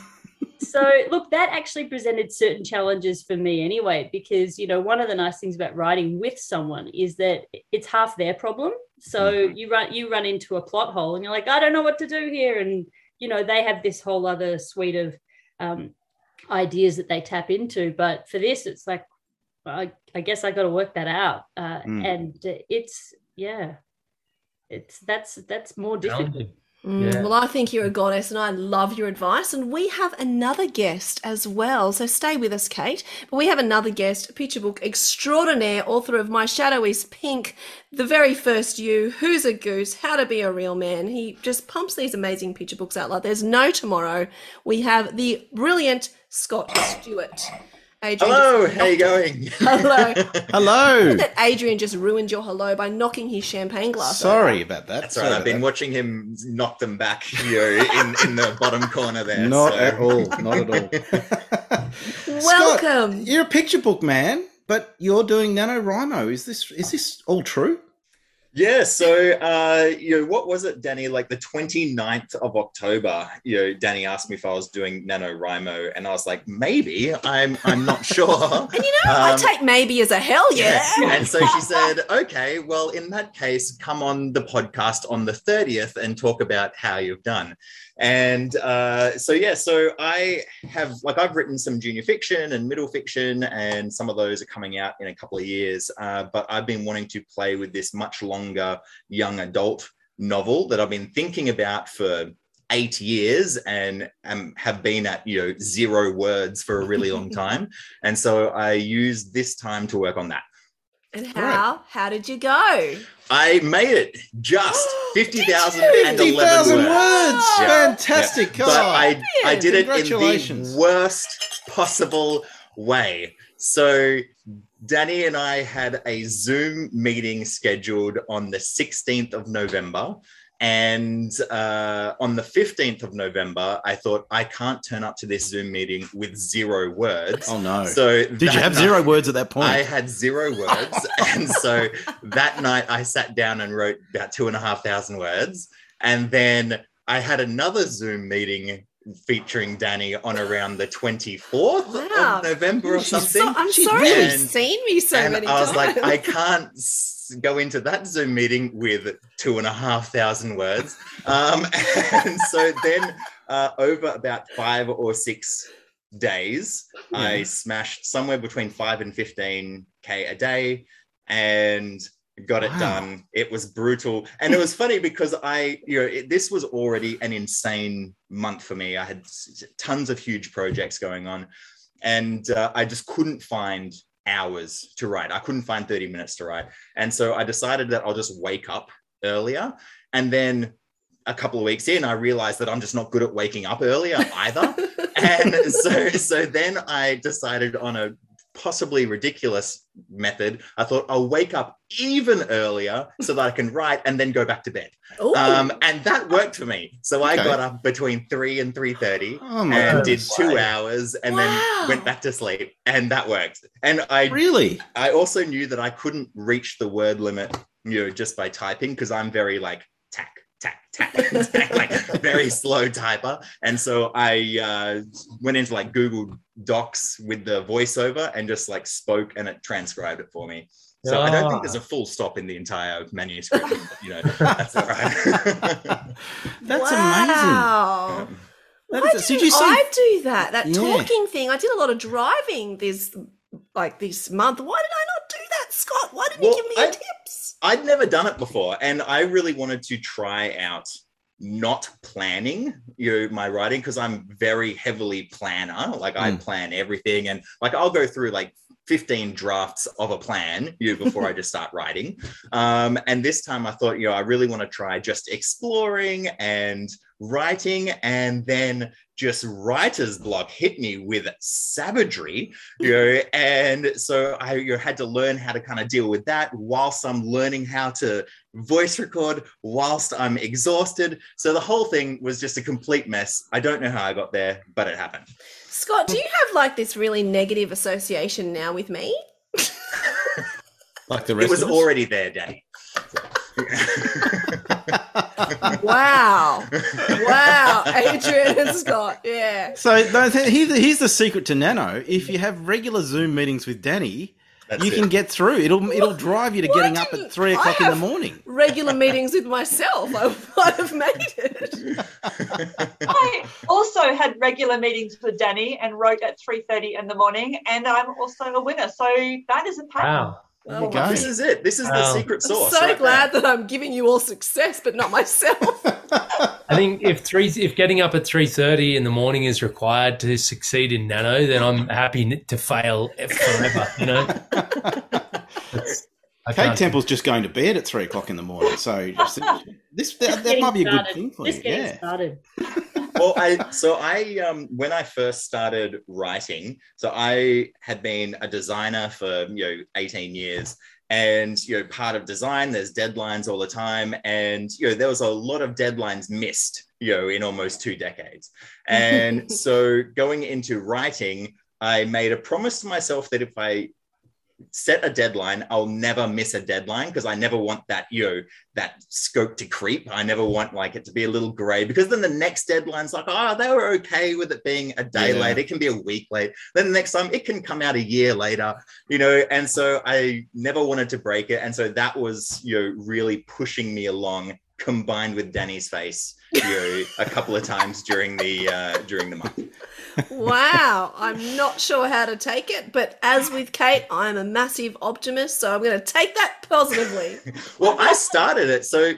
so look, that actually presented certain challenges for me anyway, because you know, one of the nice things about writing with someone is that it's half their problem. So you run you run into a plot hole and you're like, I don't know what to do here. And you know, they have this whole other suite of um, ideas that they tap into. But for this, it's like, I, I guess I got to work that out. Uh, Mm. And it's yeah, it's that's that's more difficult. Mm, Yeah. Well, I think you're a goddess and I love your advice. And we have another guest as well. So stay with us, Kate. But we have another guest, picture book extraordinaire, author of My Shadow is Pink, The Very First You, Who's a Goose, How to Be a Real Man. He just pumps these amazing picture books out like there's no tomorrow. We have the brilliant Scott Stewart. Adrian Hello, just how you going? *laughs* Hello. *laughs* Hello. that Adrian just ruined your hello by knocking his champagne glass. Sorry about that. That's Sorry right. I've been that. watching him knock them back, you know, in, in the bottom corner there. Not so- at all. Not at all. *laughs* Welcome. Scott, you're a picture book man, but you're doing NaNoWriMo. Is this is this all true? Yeah, so uh, you know, what was it, Danny? Like the 29th of October, you know, Danny asked me if I was doing NaNoWriMo, and I was like, maybe. I'm I'm not *laughs* sure. And you know, I Um, take maybe as a hell yeah. And so she said, okay, well, in that case, come on the podcast on the 30th and talk about how you've done. And uh, so, yeah, so I have, like, I've written some junior fiction and middle fiction, and some of those are coming out in a couple of years. Uh, but I've been wanting to play with this much longer young adult novel that I've been thinking about for eight years and um, have been at you know zero words for a really long *laughs* time and so i used this time to work on that And how? How did you go? I made it just *gasps* Did you? 50,011 Fifty words. words. Yeah. Fantastic. But I, I did it in the worst possible way. So Danny and I had a Zoom meeting scheduled on the 16th of November. And uh, on the 15th of November, I thought I can't turn up to this Zoom meeting with zero words. oh no. So Did you have night- zero words at that point? I had zero words. *laughs* and so that night I sat down and wrote about two and a half thousand words. And then I had another Zoom meeting featuring Danny on around the 24th Wow. of November or something. So, I'm She's sorry really- you've seen me so and many I was times. like, I can't go into that Zoom meeting with two and a half thousand words. Um, *laughs* and so then uh, over about five or six days, I smashed somewhere between five and 15K a day and got it Wow. done. It was brutal. And it was *laughs* funny because I, you know, it, this was already an insane month for me. I had tons of huge projects going on and uh, I just couldn't find hours to write. I couldn't find 30 minutes to write. And so I decided that I'll just wake up earlier. And then a couple of weeks in, I realized that I'm just not good at waking up earlier either. *laughs* and so, so then I decided on a possibly ridiculous method. I thought I'll wake up even earlier so that I can write and then go back to bed. Um, and that worked for me. So I Okay. got up between three and three thirty Oh and goodness. did two hours and Wow. then went back to sleep and that worked and i Really? i also knew that i couldn't reach the word limit you know just by typing because i'm very like tack tack tack, tack like very slow typer and so i uh, went into like google docs with the voiceover and just like spoke and it transcribed it for me so i don't think there's a full stop in the entire manuscript but, you know that's all right *laughs* That's wow. amazing. Why That is- didn't did you see- I do that? That Yeah. talking thing. I did a lot of driving this like this month. Why did I not do that, Scott? Why didn't Well, you give me I- tips? I'd never done it before, and I really wanted to try out not planning you know my writing because I'm very heavily planner. Like I Mm. plan everything, and like I'll go through like 15 drafts of a plan you know, before I just start writing. Um, and this time I thought, you know, I really want to try just exploring and writing, and then just writer's block hit me with savagery you know *laughs* and so i you know, had to learn how to kind of deal with that whilst i'm learning how to voice record whilst i'm exhausted. So the whole thing was just a complete mess. I don't know how i got there but it happened. Scott, do you have like this really negative association now with me? *laughs* Like the rest it was of already there danny *laughs* Wow. wow. *laughs* Adrian and Scott. Yeah. So no, th- here's, the, secret to Nano. If you have regular Zoom meetings with Danny, That's you it. can get through. It'll it'll drive you to Why getting up at three I o'clock in the morning. Regular meetings with myself. I might have made it. *laughs* I also had regular meetings with Danny and wrote at 3.30 in the morning and I'm also a winner. So that is a pattern. Wow. Oh, there you Oh, go. this is it this is the Wow. secret I'm sauce so right glad there. that I'm giving you all success, but not myself. *laughs* I think if three, if getting up at three thirty in the morning is required to succeed in Nano, then I'm happy to fail forever. You know. *laughs* That's- I Kate Temple's just going to bed at three o'clock in the morning. So *laughs* just, this that, that might be a good thing for Just you. getting Yeah. started. *laughs* well i so i um when i first started writing so i had been a designer for you know 18 years and you know part of design there's deadlines all the time and you know there was a lot of deadlines missed you know in almost two decades and *laughs* so going into writing i made a promise to myself that if i set a deadline i'll never miss a deadline because i never want that you know that scope to creep. I never want like it to be a little gray because then the next deadline's like oh they were okay with it being a day Yeah. late. It can be a week late. Then the next time it can come out a year later you know and so i never wanted to break it. And so that was you know really pushing me along combined with danny's face you a couple of times during the uh during the month wow. I'm not sure how to take it, but as with Kate, I'm a massive optimist, so I'm going to take that positively. *laughs* well, I started it. So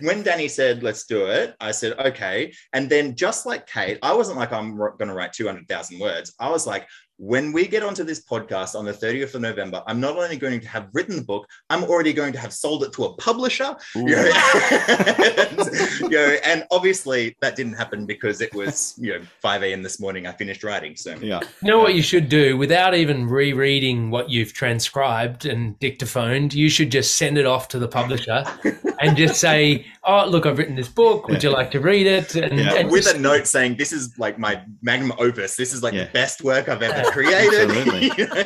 when Danny said, let's do it, I said, okay. And then just like Kate, I wasn't like, I'm going to write 200,000 words. I was like, when we get onto this podcast on the 30th of November, I'm not only going to have written the book, I'm already going to have sold it to a publisher. You know, *laughs* and, you know, and obviously that didn't happen because it was, you know, 5 a.m. this morning. I finished writing. So Yeah. You know what you should do without even rereading what you've transcribed and dictaphoned? You should just send it off to the publisher *laughs* and just say, "Oh, look, I've written this book. Would you like to read it?" And, Yeah. and with just- a note saying this is like my magnum opus. This is like Yeah. the best work I've ever created. Absolutely. *laughs* You know?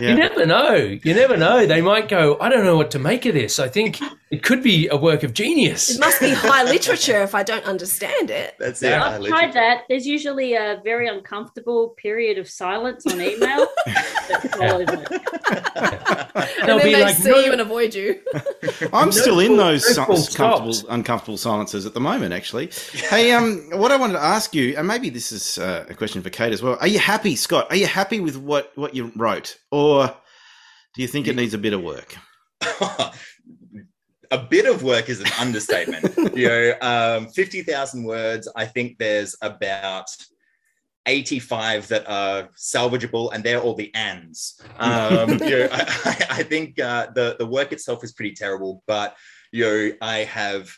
you Yeah. never know. You never know. They might go, "I don't know what to make of this. I think It could be a work of genius. It must be high literature if I don't understand it. That's Yeah. it. I've tried that. There's usually a very uncomfortable period of silence on email that follows it. And They'll then be they like, see "No." you and avoid you. I'm still in those no si- comfortable, uncomfortable silences at the moment. Actually, hey, um, what I wanted to ask you, and maybe this is uh, a question for Kate as well. Are you happy, Scott? Are you happy with what what you wrote, or do you think it needs a bit of work? *laughs* a bit of work is an understatement. *laughs* you know, um, 50,000 words, I think there's about 85 that are salvageable, and they're all the ands. Um, *laughs* you know, I, I think uh, the, the work itself is pretty terrible, but you know, I have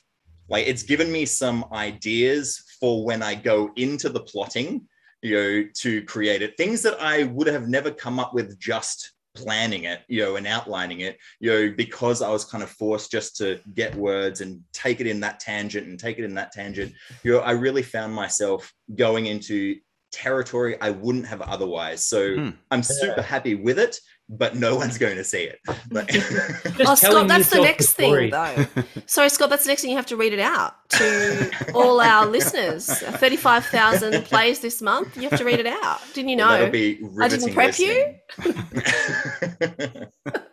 like it's given me some ideas for when I go into the plotting, you know, to create it. Things that I would have never come up with just planning it, you know, and outlining it, you know, because I was kind of forced just to get words and take it in that tangent and take it in that tangent. You know, I really found myself going into territory I wouldn't have otherwise. So Hmm. I'm super happy with it, but no one's going to see it. But- *laughs* Oh, Scott, that's the next story. thing, though. *laughs* Sorry, Scott, that's the next thing you have to read it out to all our listeners. 35,000 *laughs* plays this month. You have to read it out. Didn't you know? That'll be I didn't riveting prep you?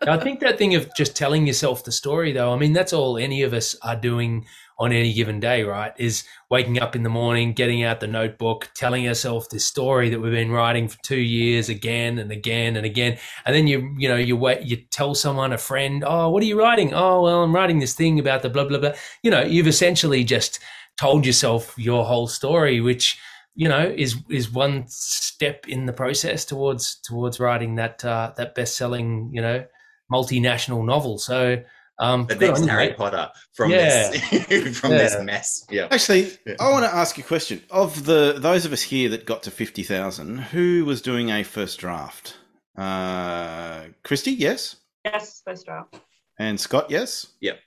I think that thing of just telling yourself the story, though, I mean, that's all any of us are doing on any given day, right? Is waking up in the morning, getting out the notebook, telling yourself this story that we've been writing for two years again and again and again. And then you, you know, you wait, you tell someone, a friend, oh, what are you writing? Oh, well, I'm writing this thing about the blah, blah, blah. You know, you've essentially just told yourself your whole story, which, you know, is is one step in the process towards towards writing that uh, that best selling, you know, multinational novel. So um, the good next on Harry mate. Potter from Yeah. this *laughs* from this mess. Yeah. Actually, Yeah. I want to ask you a question. Of the those of us here that got to fifty thousand, who was doing a first draft? Uh, Christy, yes, Yes, first draft. and Scott, yes. Yep.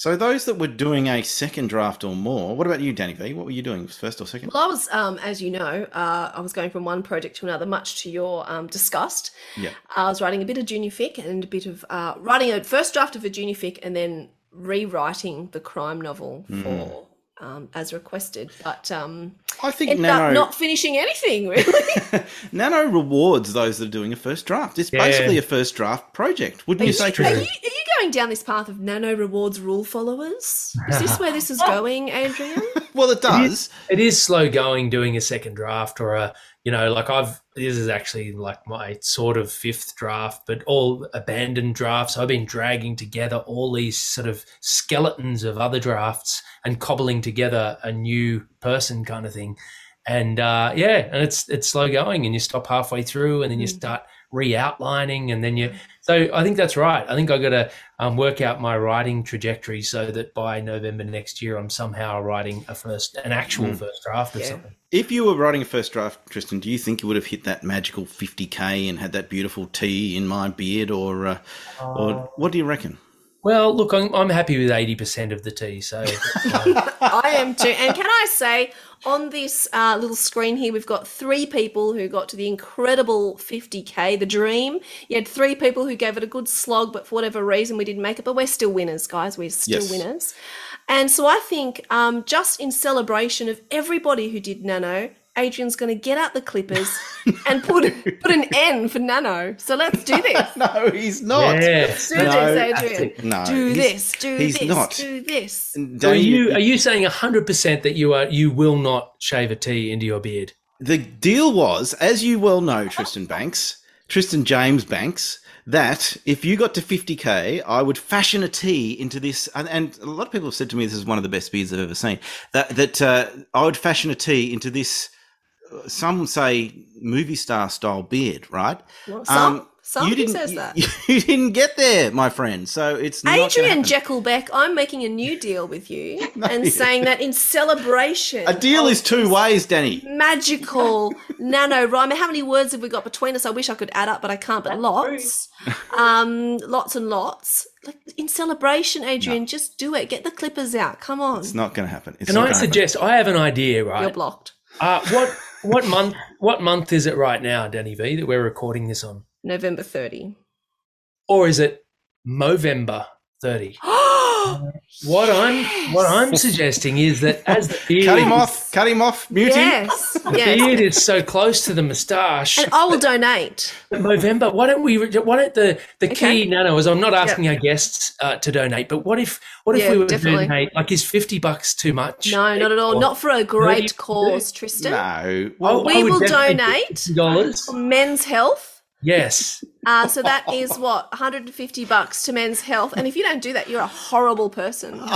So those that were doing a second draft or more, what about you, Danny V? What were you doing, first or second? Well, I was, um, as you know, uh, I was going from one project to another, much to your um, disgust. Yeah. I was writing a bit of junior fic and a bit of uh, writing a first draft of a junior fic and then rewriting the crime novel Hmm. for um, as requested. But um, I think ended Nano up not finishing anything really. *laughs* Nano rewards those that are doing a first draft. It's Yeah. basically a first draft project, wouldn't Are you you, say, are, Tristan? you, are you going down this path of nano rewards rule followers? Is this where this is *laughs* going, Adrian? Well, it does. It is slow going doing a second draft or a, you know, like I've, this is actually like my sort of fifth draft, but all abandoned drafts. I've been dragging together all these sort of skeletons of other drafts and cobbling together a new person kind of thing. And uh, yeah, and it's it's slow going, and you stop halfway through, and then you Mm. start re-outlining, and then you. So I think that's right. I think I got to um, work out my writing trajectory so that by November next year, I'm somehow writing a first, an actual Mm. first draft of Yeah. something. If you were writing a first draft, Tristan, do you think you would have hit that magical 50k and had that beautiful T in my beard, or uh, or what do you reckon? Well, look, I'm, I'm happy with eighty percent of the tea. So uh, *laughs* I am too. And can I say, on this uh, little screen here, we've got three people who got to the incredible 50k, the dream. You had three people who gave it a good slog, but for whatever reason, we didn't make it. But we're still winners, guys. We're still Yes. winners. And so I think, um, just in celebration of everybody who did Nano, Adrian's going to get out the clippers *laughs* and put put an N for Nano. So let's do *laughs* this. No, he's not. yeah. Do No, this, Adrian. no, do this. Do he's this. not. Do this. So are you are you saying hundred percent that you are you will not shave a T into your beard? the deal was, as you well know, Tristan Bancks, Tristan James Bancks, that if you got to 50k, I would fashion a T into this. And, and a lot of people have said to me this is one of the best beards I've ever seen. That that uh, I would fashion a T into this. Uh, Some say movie star style beard, right? Well, some, some you didn't. says that. *laughs* You, didn't get there, my friend. So it's not Adrian happen. Jekyllbeck, I'm making a new deal with you *laughs* No, and you- saying that in celebration. A deal is two ways, Danny. Magical *laughs* nano rhyme. How many words have we got between us? I wish I could add up, but I can't. But That's lots, um, lots and lots. Like in celebration, Adrian, just do it. Get the clippers out. Come on, It's not going to happen. It's Can I gonna happen. suggest? I have an idea, right? you're blocked. Uh, what what month? What month is it right now, Danny V, that we're recording this on, November thirty. or is it Movember thirty? *gasps* *gasps* What I'm what I'm suggesting is that *laughs* as the beard, Cut him off. Cut him off. Mute him. yes, the yes. beard is so close to the moustache. And I will donate. November. Why don't we? Why don't the the Okay. key nano is? I'm not asking our guests uh, to donate, but what if what if we were definitely. to donate? Like, is fifty bucks too much? No, not at all. Or- Not for a great cause, Tristan. No. Well, We will donate dollars. men's health. Yes. Uh, so that is what 150 bucks to men's health. And if you don't do that, you're a horrible person. *laughs*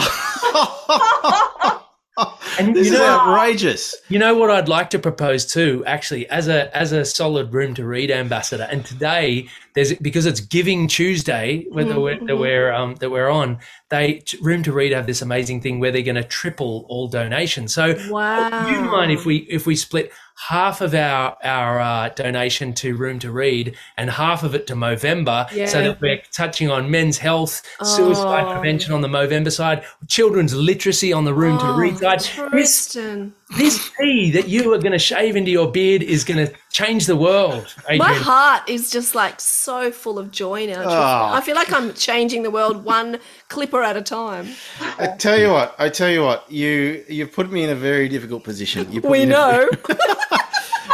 And this you is know, outrageous. you know what I'd like to propose too, actually, as a as a solid room to read ambassador. And today there's because it's Giving Tuesday whether we're, that we're um, that we're on. They room to read have this amazing thing where they're going to triple all donations. So Wow. Do you mind if we if we split half of our our uh, donation to Room to Read and half of it to Movember, Yeah. so that we're touching on men's health, suicide Oh. prevention on the Movember side, children's literacy on the Room to Read side. This Tristan. this tea that you are going to shave into your beard is going to change the world, Adrian. My heart is just like so full of joy now. Tristan. Ah. I feel like I'm changing the world one clipper at a time. I tell you what. I tell you what. You you've put me in a very difficult position. You put We in a- know. *laughs*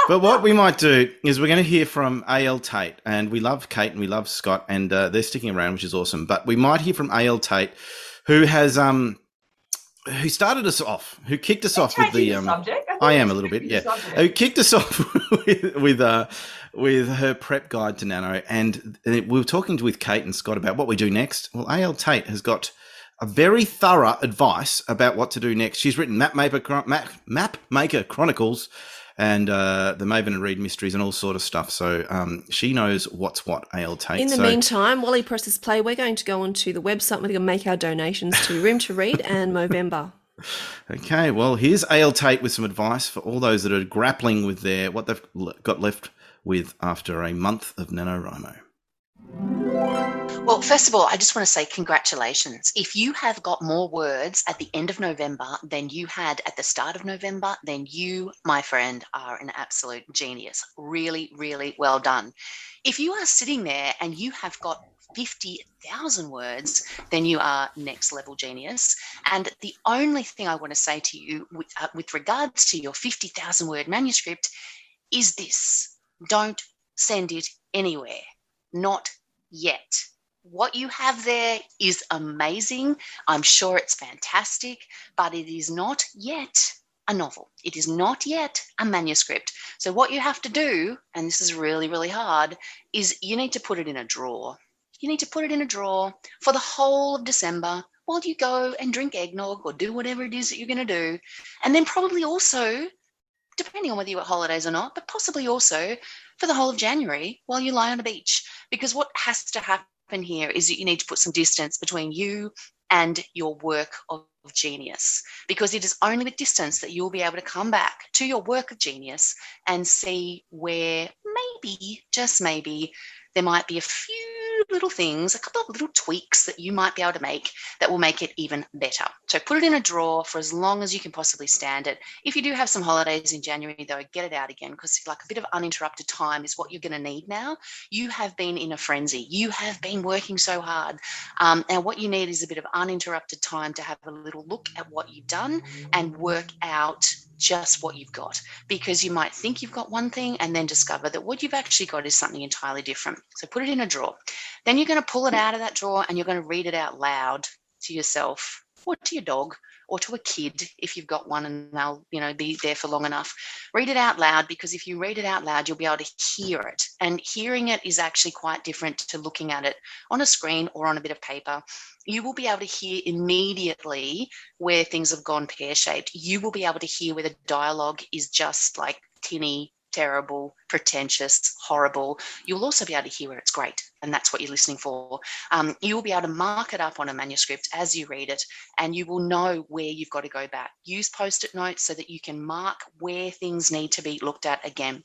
But what we might do is we're going to hear from A.L. Tate, and we love Kate and we love Scott, and uh, they're sticking around, which is awesome. But we might hear from A.L. Tate, who has um, who started us off, who kicked us off with the the um, subject. I am a little bit, yeah. Who kicked us *laughs* off with with, uh, with her prep guide to Nano, and we were talking with Kate and Scott about what we do next. Well, A.L. Tate has got a very thorough advice about what to do next. She's written Map Maker, Map, Map Maker Chronicles and uh, the Maven and Reed mysteries and all sort of stuff. So um, she knows what's what. A.L. Tate. In the so, meantime, while he presses play, we're going to go onto the website. We're going to make our donations to Room to Read and Movember. Okay, well, here's A.L. Tate with some advice for all those that are grappling with their what they've got left with after a month of NaNoWriMo. Well, first of all, I just want to say congratulations. If you have got more words at the end of November than you had at the start of November, then you, my friend, are an absolute genius. Really, really well done. If you are sitting there and you have got 50,000 words, then you are next level genius. And the only thing I want to say to you with, uh, with regards to your 50,000 word manuscript is this don't send it anywhere, not yet. What you have there is amazing. I'm sure it's fantastic, but it is not yet a novel. It is not yet a manuscript. So, what you have to do, and this is really, really hard, is you need to put it in a drawer. You need to put it in a drawer for the whole of December while you go and drink eggnog or do whatever it is that you're going to do. And then, probably also, depending on whether you're at holidays or not, but possibly also for the whole of January while you lie on a beach. Because what has to happen here is that you need to put some distance between you and your work of genius. Because it is only with distance that you'll be able to come back to your work of genius and see where maybe, just maybe, there might be a few little things, a couple of little tweaks that you might be able to make that will make it even better. So put it in a drawer for as long as you can possibly stand it. If you do have some holidays in January, though, get it out again because like a bit of uninterrupted time is what you're going to need now. You have been in a frenzy. You have been working so hard. Um, and what you need is a bit of uninterrupted time to have a little look at what you've done and work out just what you've got because you might think you've got one thing and then discover that what you've actually got is something entirely different. So put it in a drawer. Then you're going to pull it out of that drawer and you're going to read it out loud to yourself or to your dog or to a kid if you've got one and they'll you know be there for long enough. Read it out loud because if you read it out loud you'll be able to hear it. And hearing it is actually quite different to looking at it on a screen or on a bit of paper. You will be able to hear immediately where things have gone pear-shaped. You will be able to hear where the dialogue is just like tinny terrible, pretentious, horrible. You'll also be able to hear where it's great, and that's what you're listening for. Um, you will be able to mark it up on a manuscript as you read it, and you will know where you've got to go back. Use post it notes so that you can mark where things need to be looked at again.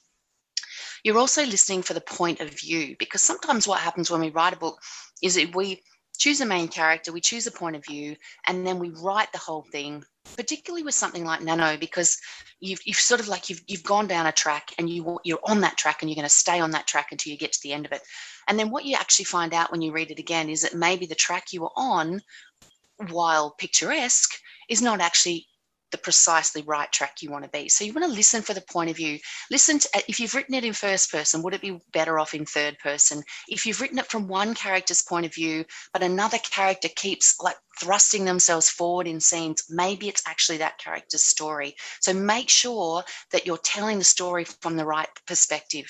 You're also listening for the point of view because sometimes what happens when we write a book is that we choose a main character, we choose a point of view, and then we write the whole thing particularly with something like nano because you've, you've sort of like you've, you've gone down a track and you you're on that track and you're going to stay on that track until you get to the end of it and then what you actually find out when you read it again is that maybe the track you were on while picturesque, is not actually the precisely right track you want to be. So you want to listen for the point of view. Listen to, if you've written it in first person, would it be better off in third person? If you've written it from one character's point of view, but another character keeps like thrusting themselves forward in scenes, maybe it's actually that character's story. So make sure that you're telling the story from the right perspective.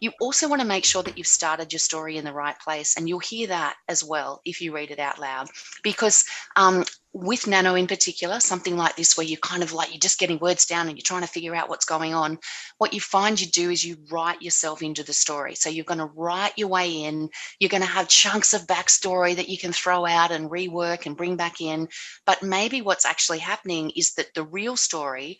You also want to make sure that you've started your story in the right place, and you'll hear that as well if you read it out loud. Because um, with nano in particular, something like this, where you're kind of like you're just getting words down and you're trying to figure out what's going on, what you find you do is you write yourself into the story. So you're going to write your way in, you're going to have chunks of backstory that you can throw out and rework and bring back in. But maybe what's actually happening is that the real story,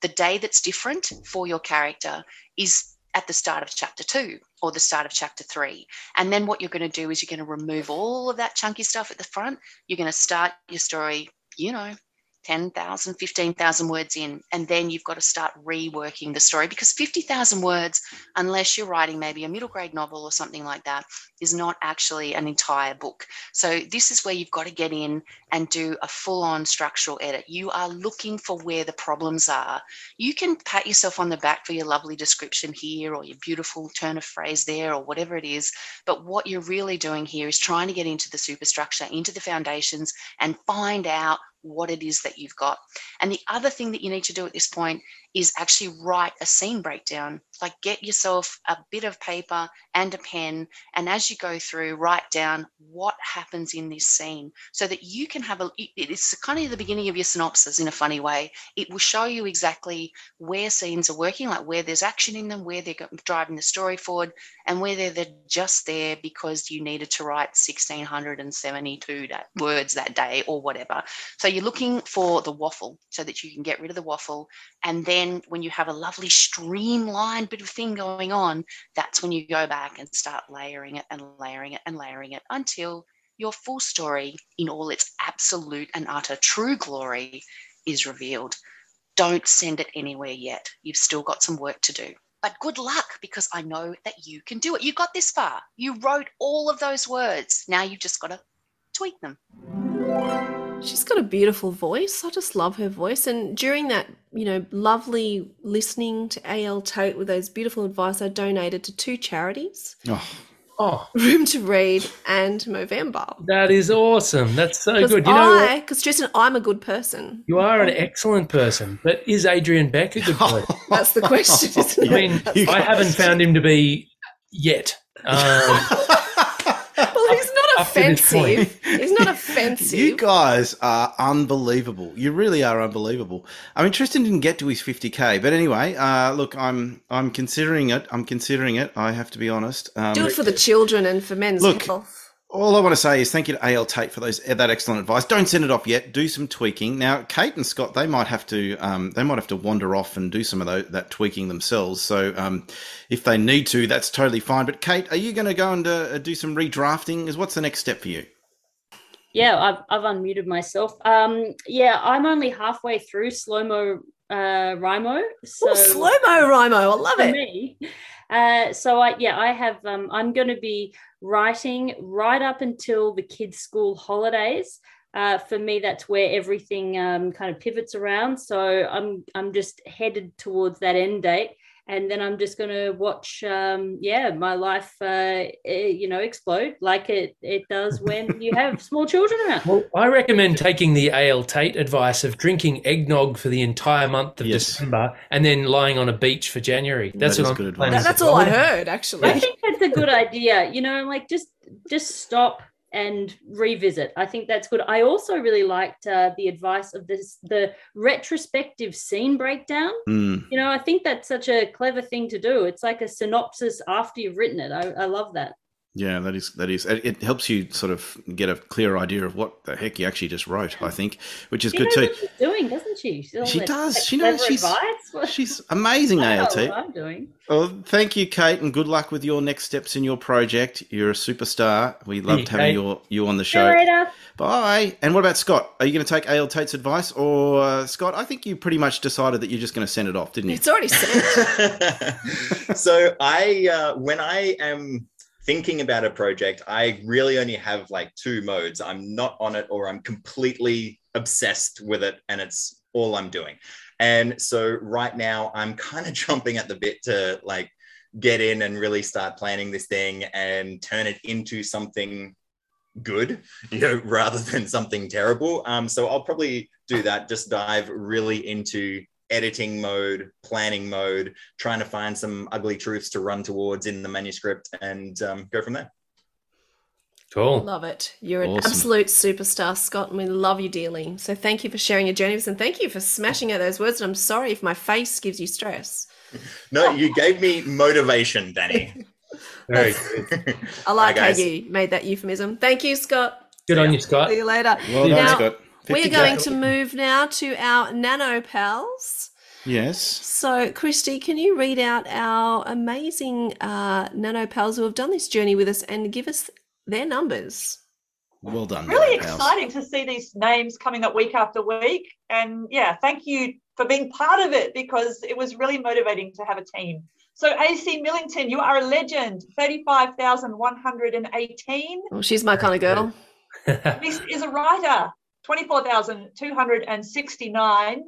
the day that's different for your character, is at the start of chapter two or the start of chapter three. And then what you're going to do is you're going to remove all of that chunky stuff at the front. You're going to start your story, you know, 10,000, 15,000 words in, and then you've got to start reworking the story because 50,000 words, unless you're writing maybe a middle grade novel or something like that, is not actually an entire book. So, this is where you've got to get in and do a full on structural edit. You are looking for where the problems are. You can pat yourself on the back for your lovely description here or your beautiful turn of phrase there or whatever it is. But what you're really doing here is trying to get into the superstructure, into the foundations, and find out what it is that you've got. And the other thing that you need to do at this point is actually write a scene breakdown. Like get yourself a bit of paper and a pen, and as you go through, write down what happens in this scene so that you can have a. It's kind of the beginning of your synopsis in a funny way. It will show you exactly where scenes are working, like where there's action in them, where they're driving the story forward, and where they're, just there because you needed to write 1672 words that day or whatever. So you're looking for the waffle so that you can get rid of the waffle, and then then when you have a lovely streamlined bit of thing going on, that's when you go back and start layering it and layering it and layering it until your full story in all its absolute and utter true glory is revealed. Don't send it anywhere yet. You've still got some work to do. But good luck because I know that you can do it. You got this far. You wrote all of those words. Now you've just got to tweak them. She's got a beautiful voice. I just love her voice. And during that, you know, lovely listening to AL Tate with those beautiful advice, I donated to two charities. Oh. Oh, *laughs* Room to Read and Movember. that is awesome. That's so Because good. You know, because Tristan, I'm a good person. you are an excellent person, but is Adrian Beck a good *laughs* person? That's the question, isn't I mean, *laughs* I haven't found him to be yet. Um, Well, he's not up to this point. offensive. He's not *laughs* offensive. You guys are unbelievable. You really are unbelievable. I mean, Tristan didn't get to his 50k, but anyway, uh, look, I'm I'm considering it. I'm considering it. I have to be honest. Um, Do it for the children and for men's Look, health. All I want to say is thank you to AL Tate for those that excellent advice. Don't send it off yet. Do some tweaking. Now, Kate and Scott, they might have to um, they might have to wander off and do some of that tweaking themselves. So um, if they need to, that's totally fine. But Kate, are you going to go and uh, do some redrafting? Is what's the next step for you? Yeah, I've, I've unmuted myself. Um, yeah, I'm only halfway through slow mo uh, Rimo. So oh, slow mo Rimo. I love it. me. Uh, so I yeah, I have um, I'm going to be writing right up until the kids' school holidays. Uh, for me, that's where everything um, kind of pivots around. So I'm I'm just headed towards that end date, and then I'm just going to watch, um, yeah, my life, uh, eh, you know, explode like it it does when you *laughs* have small children around. well, I recommend taking the AL Tate advice of drinking eggnog for the entire month of Yes. December and then lying on a beach for January. That's That what is I'm good advice. That- that's all I heard, actually. I think that's a good idea. You know, like just just stop and revisit. I think that's good. I also really liked uh, the advice of this the retrospective scene breakdown. Mm. You know, I think that's such a clever thing to do. It's like a synopsis after you've written it. I, I love that. Yeah, that is that is. It it helps you sort of get a clear idea of what the heck you actually just wrote. I think, which is She good knows too. what she's doing, doesn't she? She's She that- does. that She knows she's- advice. *laughs* She's amazing, I ALT. what I'm doing. Well, thank you, Kate, and good luck with your next steps in your project. You're a superstar. We loved you, having Kate. your you on the See you show. later. Bye. And what about Scott? Are you going to take AL Tate's advice, or uh, Scott? I think you pretty much decided that you're just going to send it off, didn't you? It's already sent. *laughs* so I, uh, when I am thinking about a project, I really only have like two modes. I'm not on it or I'm completely obsessed with it and it's all I'm doing. And so right now I'm kind of *laughs* jumping at the bit to like get in and really start planning this thing and turn it into something good, *laughs* you know, rather than something terrible. Um, so I'll probably do that, just dive really into editing mode, planning mode, trying to find some ugly truths to run towards in the manuscript and um, go from there. Cool. Love it. You're an absolute superstar, Scott, and we love you dearly. So thank you for sharing your journey with us and thank you for smashing out those words. And I'm sorry if my face gives you stress. No, you gave me motivation, Danny. *laughs* Very good. I like how you made that euphemism. Thank you, Scott. Good on you, Scott. See you later. Well done, now, Scott. We're 50K. going to move now to our nano pals. Yes. So, Christy, can you read out our amazing uh, nano pals who have done this journey with us and give us their numbers? Well done. really Nano pals. exciting to see these names coming up week after week. And yeah, thank you for being part of it because it was really motivating to have a team. So AC Millington, you are a legend. Thirty-five thousand one hundred and eighteen. Well, she's my kind of girl. This is a writer. Twenty-four thousand two hundred and sixty-nine.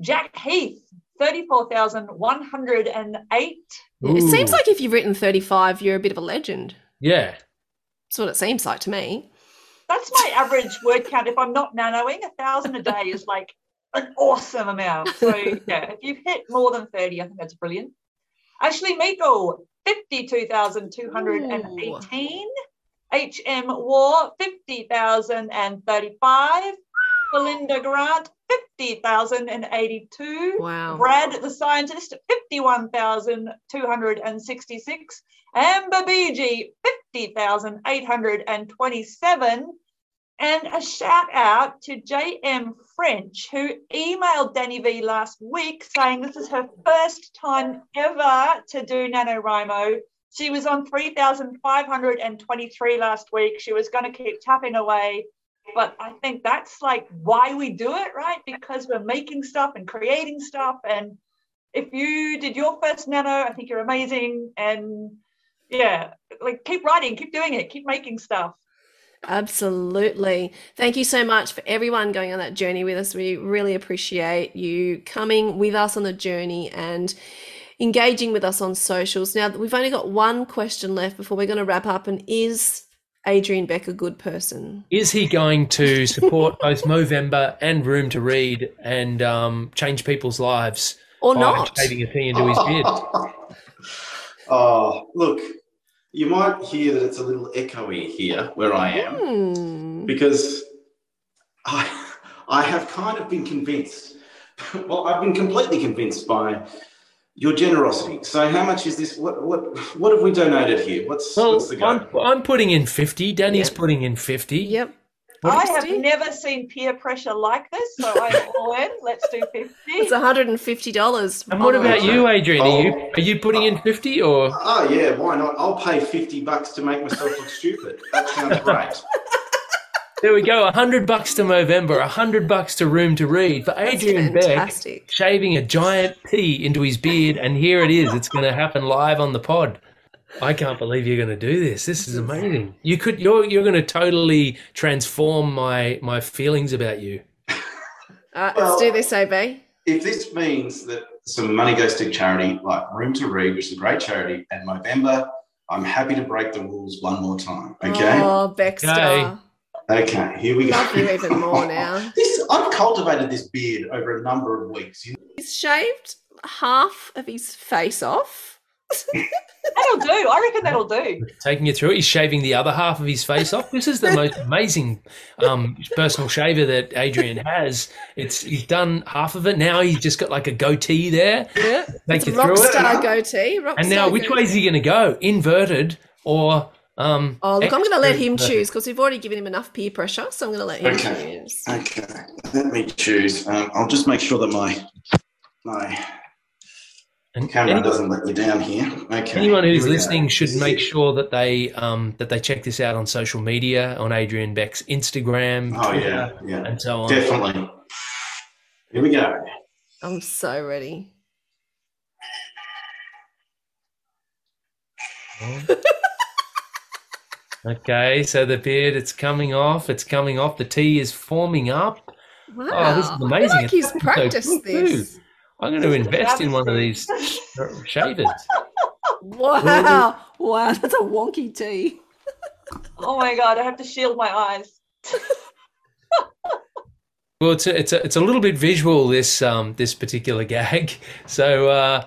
Jack Heath, thirty-four thousand one hundred and eight. It seems like if you've written 35, you're a bit of a legend. Yeah. That's what it seems like to me. That's my average *laughs* word count. If I'm not nanoing, a thousand a day is like an awesome amount. So yeah, if you've hit more than 30, I think that's brilliant. Ashley Meikle, 52,218. HM War, 50,035. Belinda Grant, 50,082. Wow. Brad the scientist, 51,266. Amber BG, 50,827. And a shout out to JM French, who emailed Danny V last week saying this is her first time ever to do NaNoWriMo. She was on 3,523 last week. She was going to keep tapping away. But I think that's like why we do it, right? Because we're making stuff and creating stuff. And if you did your first nano, I think you're amazing. And yeah, like keep writing, keep doing it, keep making stuff. Absolutely. Thank you so much for everyone going on that journey with us. We really appreciate you coming with us on the journey and engaging with us on socials. Now, we've only got one question left before we're going to wrap up. And is Adrian Beck a good person? Is he going to support *laughs* both Movember and Room to Read and um, change people's lives Or by not? shaving a T into his beard? *laughs* oh, look, you might hear that it's a little echoey here where I am Hmm. because I, *laughs* I have kind of been convinced. Well, I've been completely convinced by your generosity. So, how much is this? What what what have we donated here? What's Well, what's the go? I'm, I'm putting in 50. Danny's putting in 50. Yep. I have never seen peer pressure like this, so I'm all in. Let's do 50. It's $150. And what about you, Adrian? Are you Oh. are you putting in 50 or? Oh yeah, why not? I'll pay fifty bucks to make myself look stupid. That sounds great. *laughs* There we go. A 100 bucks to Movember, a 100 bucks to Room to Read for Adrian Beck fantastic. shaving a giant T into his beard. And here it is. It's going to happen live on the pod. I can't believe you're going to do this. This is amazing. You could you're you're going to totally transform my my feelings about you. Uh, let's do this, AB. If this means that some money goes to charity like Room to Read, which is a great charity, and Movember, I'm happy to break the rules one more time. Okay. Oh, Beckstar. Okay, here we go. Love you even more now. *laughs* This I've cultivated this beard over a number of weeks. You know, He's shaved half of his face off. *laughs* That'll do. I reckon that'll do. Taking you through it, he's shaving the other half of his face off. This is the most *laughs* amazing um, personal shaver that Adrian has. It's he's done half of it. Now he's just got like a goatee there. Yeah. Take It's you through rock it. star goatee. Rock And now, star which way is goatee. he going to go? Inverted or? Um, Oh, look, I'm going to let him extra- choose because we've already given him enough peer pressure. So I'm going to let him Okay. choose. Okay, let me choose. Um, I'll just make sure that my my And camera any- doesn't let me down here. Okay. Anyone who's here we go. listening should make sure that they um, that they check this out on social media on Adrian Beck's Instagram, Oh Twitter, yeah, yeah, and so on. definitely. Here we go. I'm so ready. Okay, so the beard, it's coming off. It's coming off. The T is forming up. Wow. Oh, this is I feel amazing. like It's he's looking so practiced this. too. I'm going to invest in one of these shavers. Wow. Wow, that's a wonky T. Oh my god, I have to shield my eyes. Well, it's a, it's a, it's a little bit visual this um this particular gag, *laughs* so uh,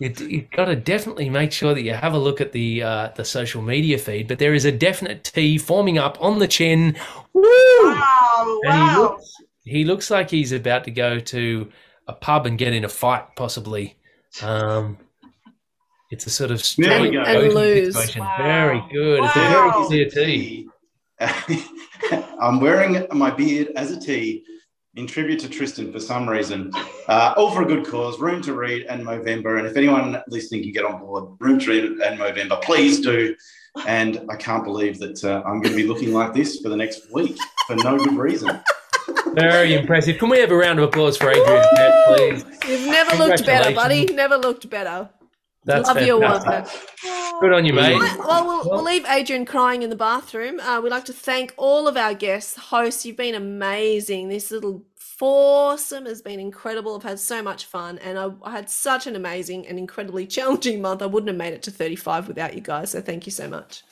you you've got to definitely make sure that you have a look at the uh, the social media feed. But there is a definite T forming up on the chin. Woo! Wow, And he wow. looks he looks like he's about to go to a pub and get in a fight, possibly. Um, it's a sort of There we straight go. And lose. situation. Very good. It's a Wow. very clear T. *laughs* I'm wearing my beard as a tee in tribute to Tristan for some reason. Uh, all for a good cause, Room to Read and Movember. And if anyone listening can get on board, Room to Read and Movember, please do. And I can't believe that uh, I'm going to be looking like this for the next week for no good reason. Very impressive. Can we have a round of applause for Adrian, Pat, please? You've never looked better, buddy. Never looked better. That's Love your work. Good on you, mate. Well, we'll, we'll leave Adrian crying in the bathroom. Uh, we'd like to thank all of our guests, hosts. You've been amazing. This little foursome has been incredible. I've had so much fun, and I, I had such an amazing and incredibly *laughs* challenging month. I wouldn't have made it to 35 without you guys. So thank you so much.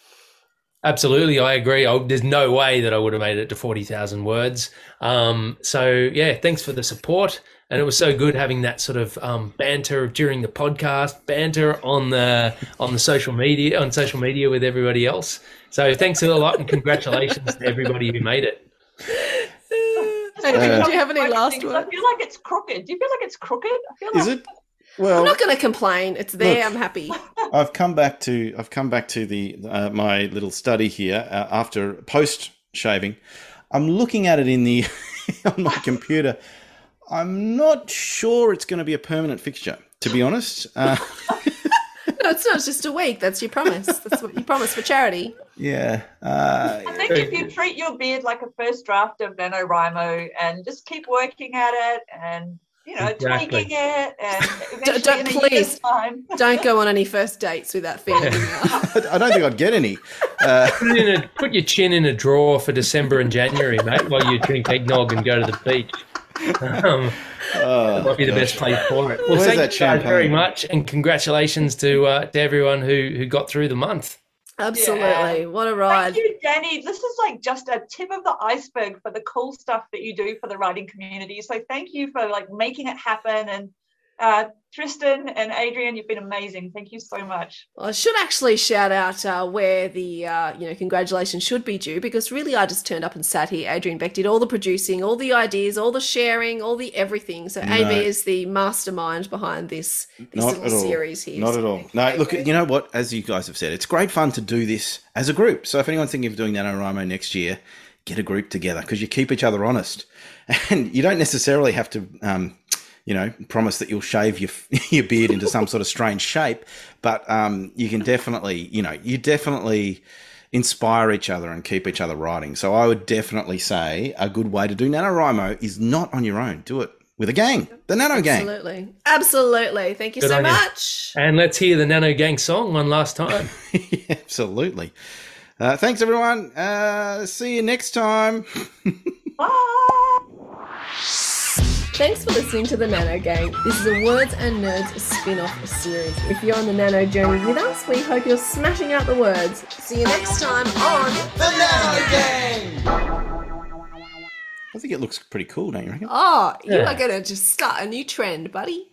Absolutely, I agree. I, there's no way that I would have made it to 40,000 words. Um, so, yeah, thanks for the support. And it was so good having that sort of um, banter during the podcast, banter on the on the social media on social media with everybody else. So, thanks a lot, and congratulations to everybody who made it. Adrian, do you have any last I words? I feel like it's crooked. Do you feel like it's crooked? I feel Is like it? I'm not going to complain. It's there. Look. I'm happy. *laughs* I've come back to I've come back to the uh, my little study here uh, after post shaving. I'm looking at it in the *laughs* on my computer. I'm not sure it's going to be a permanent fixture, to be honest. Uh, *laughs* No, it's not. It's just a week. That's your promise. That's what you promised for charity. yeah. Uh, I think if you treat your beard like a first draft of NaNoWriMo and just keep working at it and you know Exactly. tweaking it and *laughs* don't- in a year's please. time. *laughs* Don't go on any first dates with that feeling. in your mouth. I don't think I'd get any. Uh, Put, it in a, put your chin in a drawer for December and January, mate, while you drink eggnog and go to the beach. Um, oh, might be the best place for it. Well, Where's thank that you guys very much, and congratulations to uh, to everyone who who got through the month. Absolutely. What a ride. Thank you, Danny. This is like just a tip of the iceberg for the cool stuff that you do for the writing community. So thank you for like making it happen. And uh, Tristan and Adrian, you've been amazing. Thank you so much. Well, I should actually shout out uh, where the uh, you know congratulations should be due because really I just turned up and sat here. Adrian Beck did all the producing, all the ideas, all the sharing, all the everything. So No. AB is the mastermind behind this this Not little at all. series here. Not So at all. No, look, AB. you know what? As you guys have said, it's great fun to do this as a group. So if anyone's thinking of doing NaNoWriMo next year, get a group together because you keep each other honest. *laughs* And you don't necessarily have to, um, you know, promise that you'll shave your, *laughs* your beard into some sort of strange shape, but um, you can definitely, you know, you definitely inspire each other and keep each other writing. So I would definitely say a good way to do NaNoWriMo is not on your own. Do it with a gang, the Nano Gang. Absolutely, absolutely. Thank you Good so on you. much. And let's hear the Nano Gang song one last time. *laughs* Absolutely. Uh, thanks, everyone. Uh, see you next time. *laughs* Bye. Thanks for listening to the Nano Gang. This is a Words and Nerds spin off series. If you're on the Nano journey with us, we hope you're smashing out the words. See you next time on The Nano Gang! I think it looks pretty cool, don't you reckon? Oh, you Yeah. are going to just start a new trend, buddy.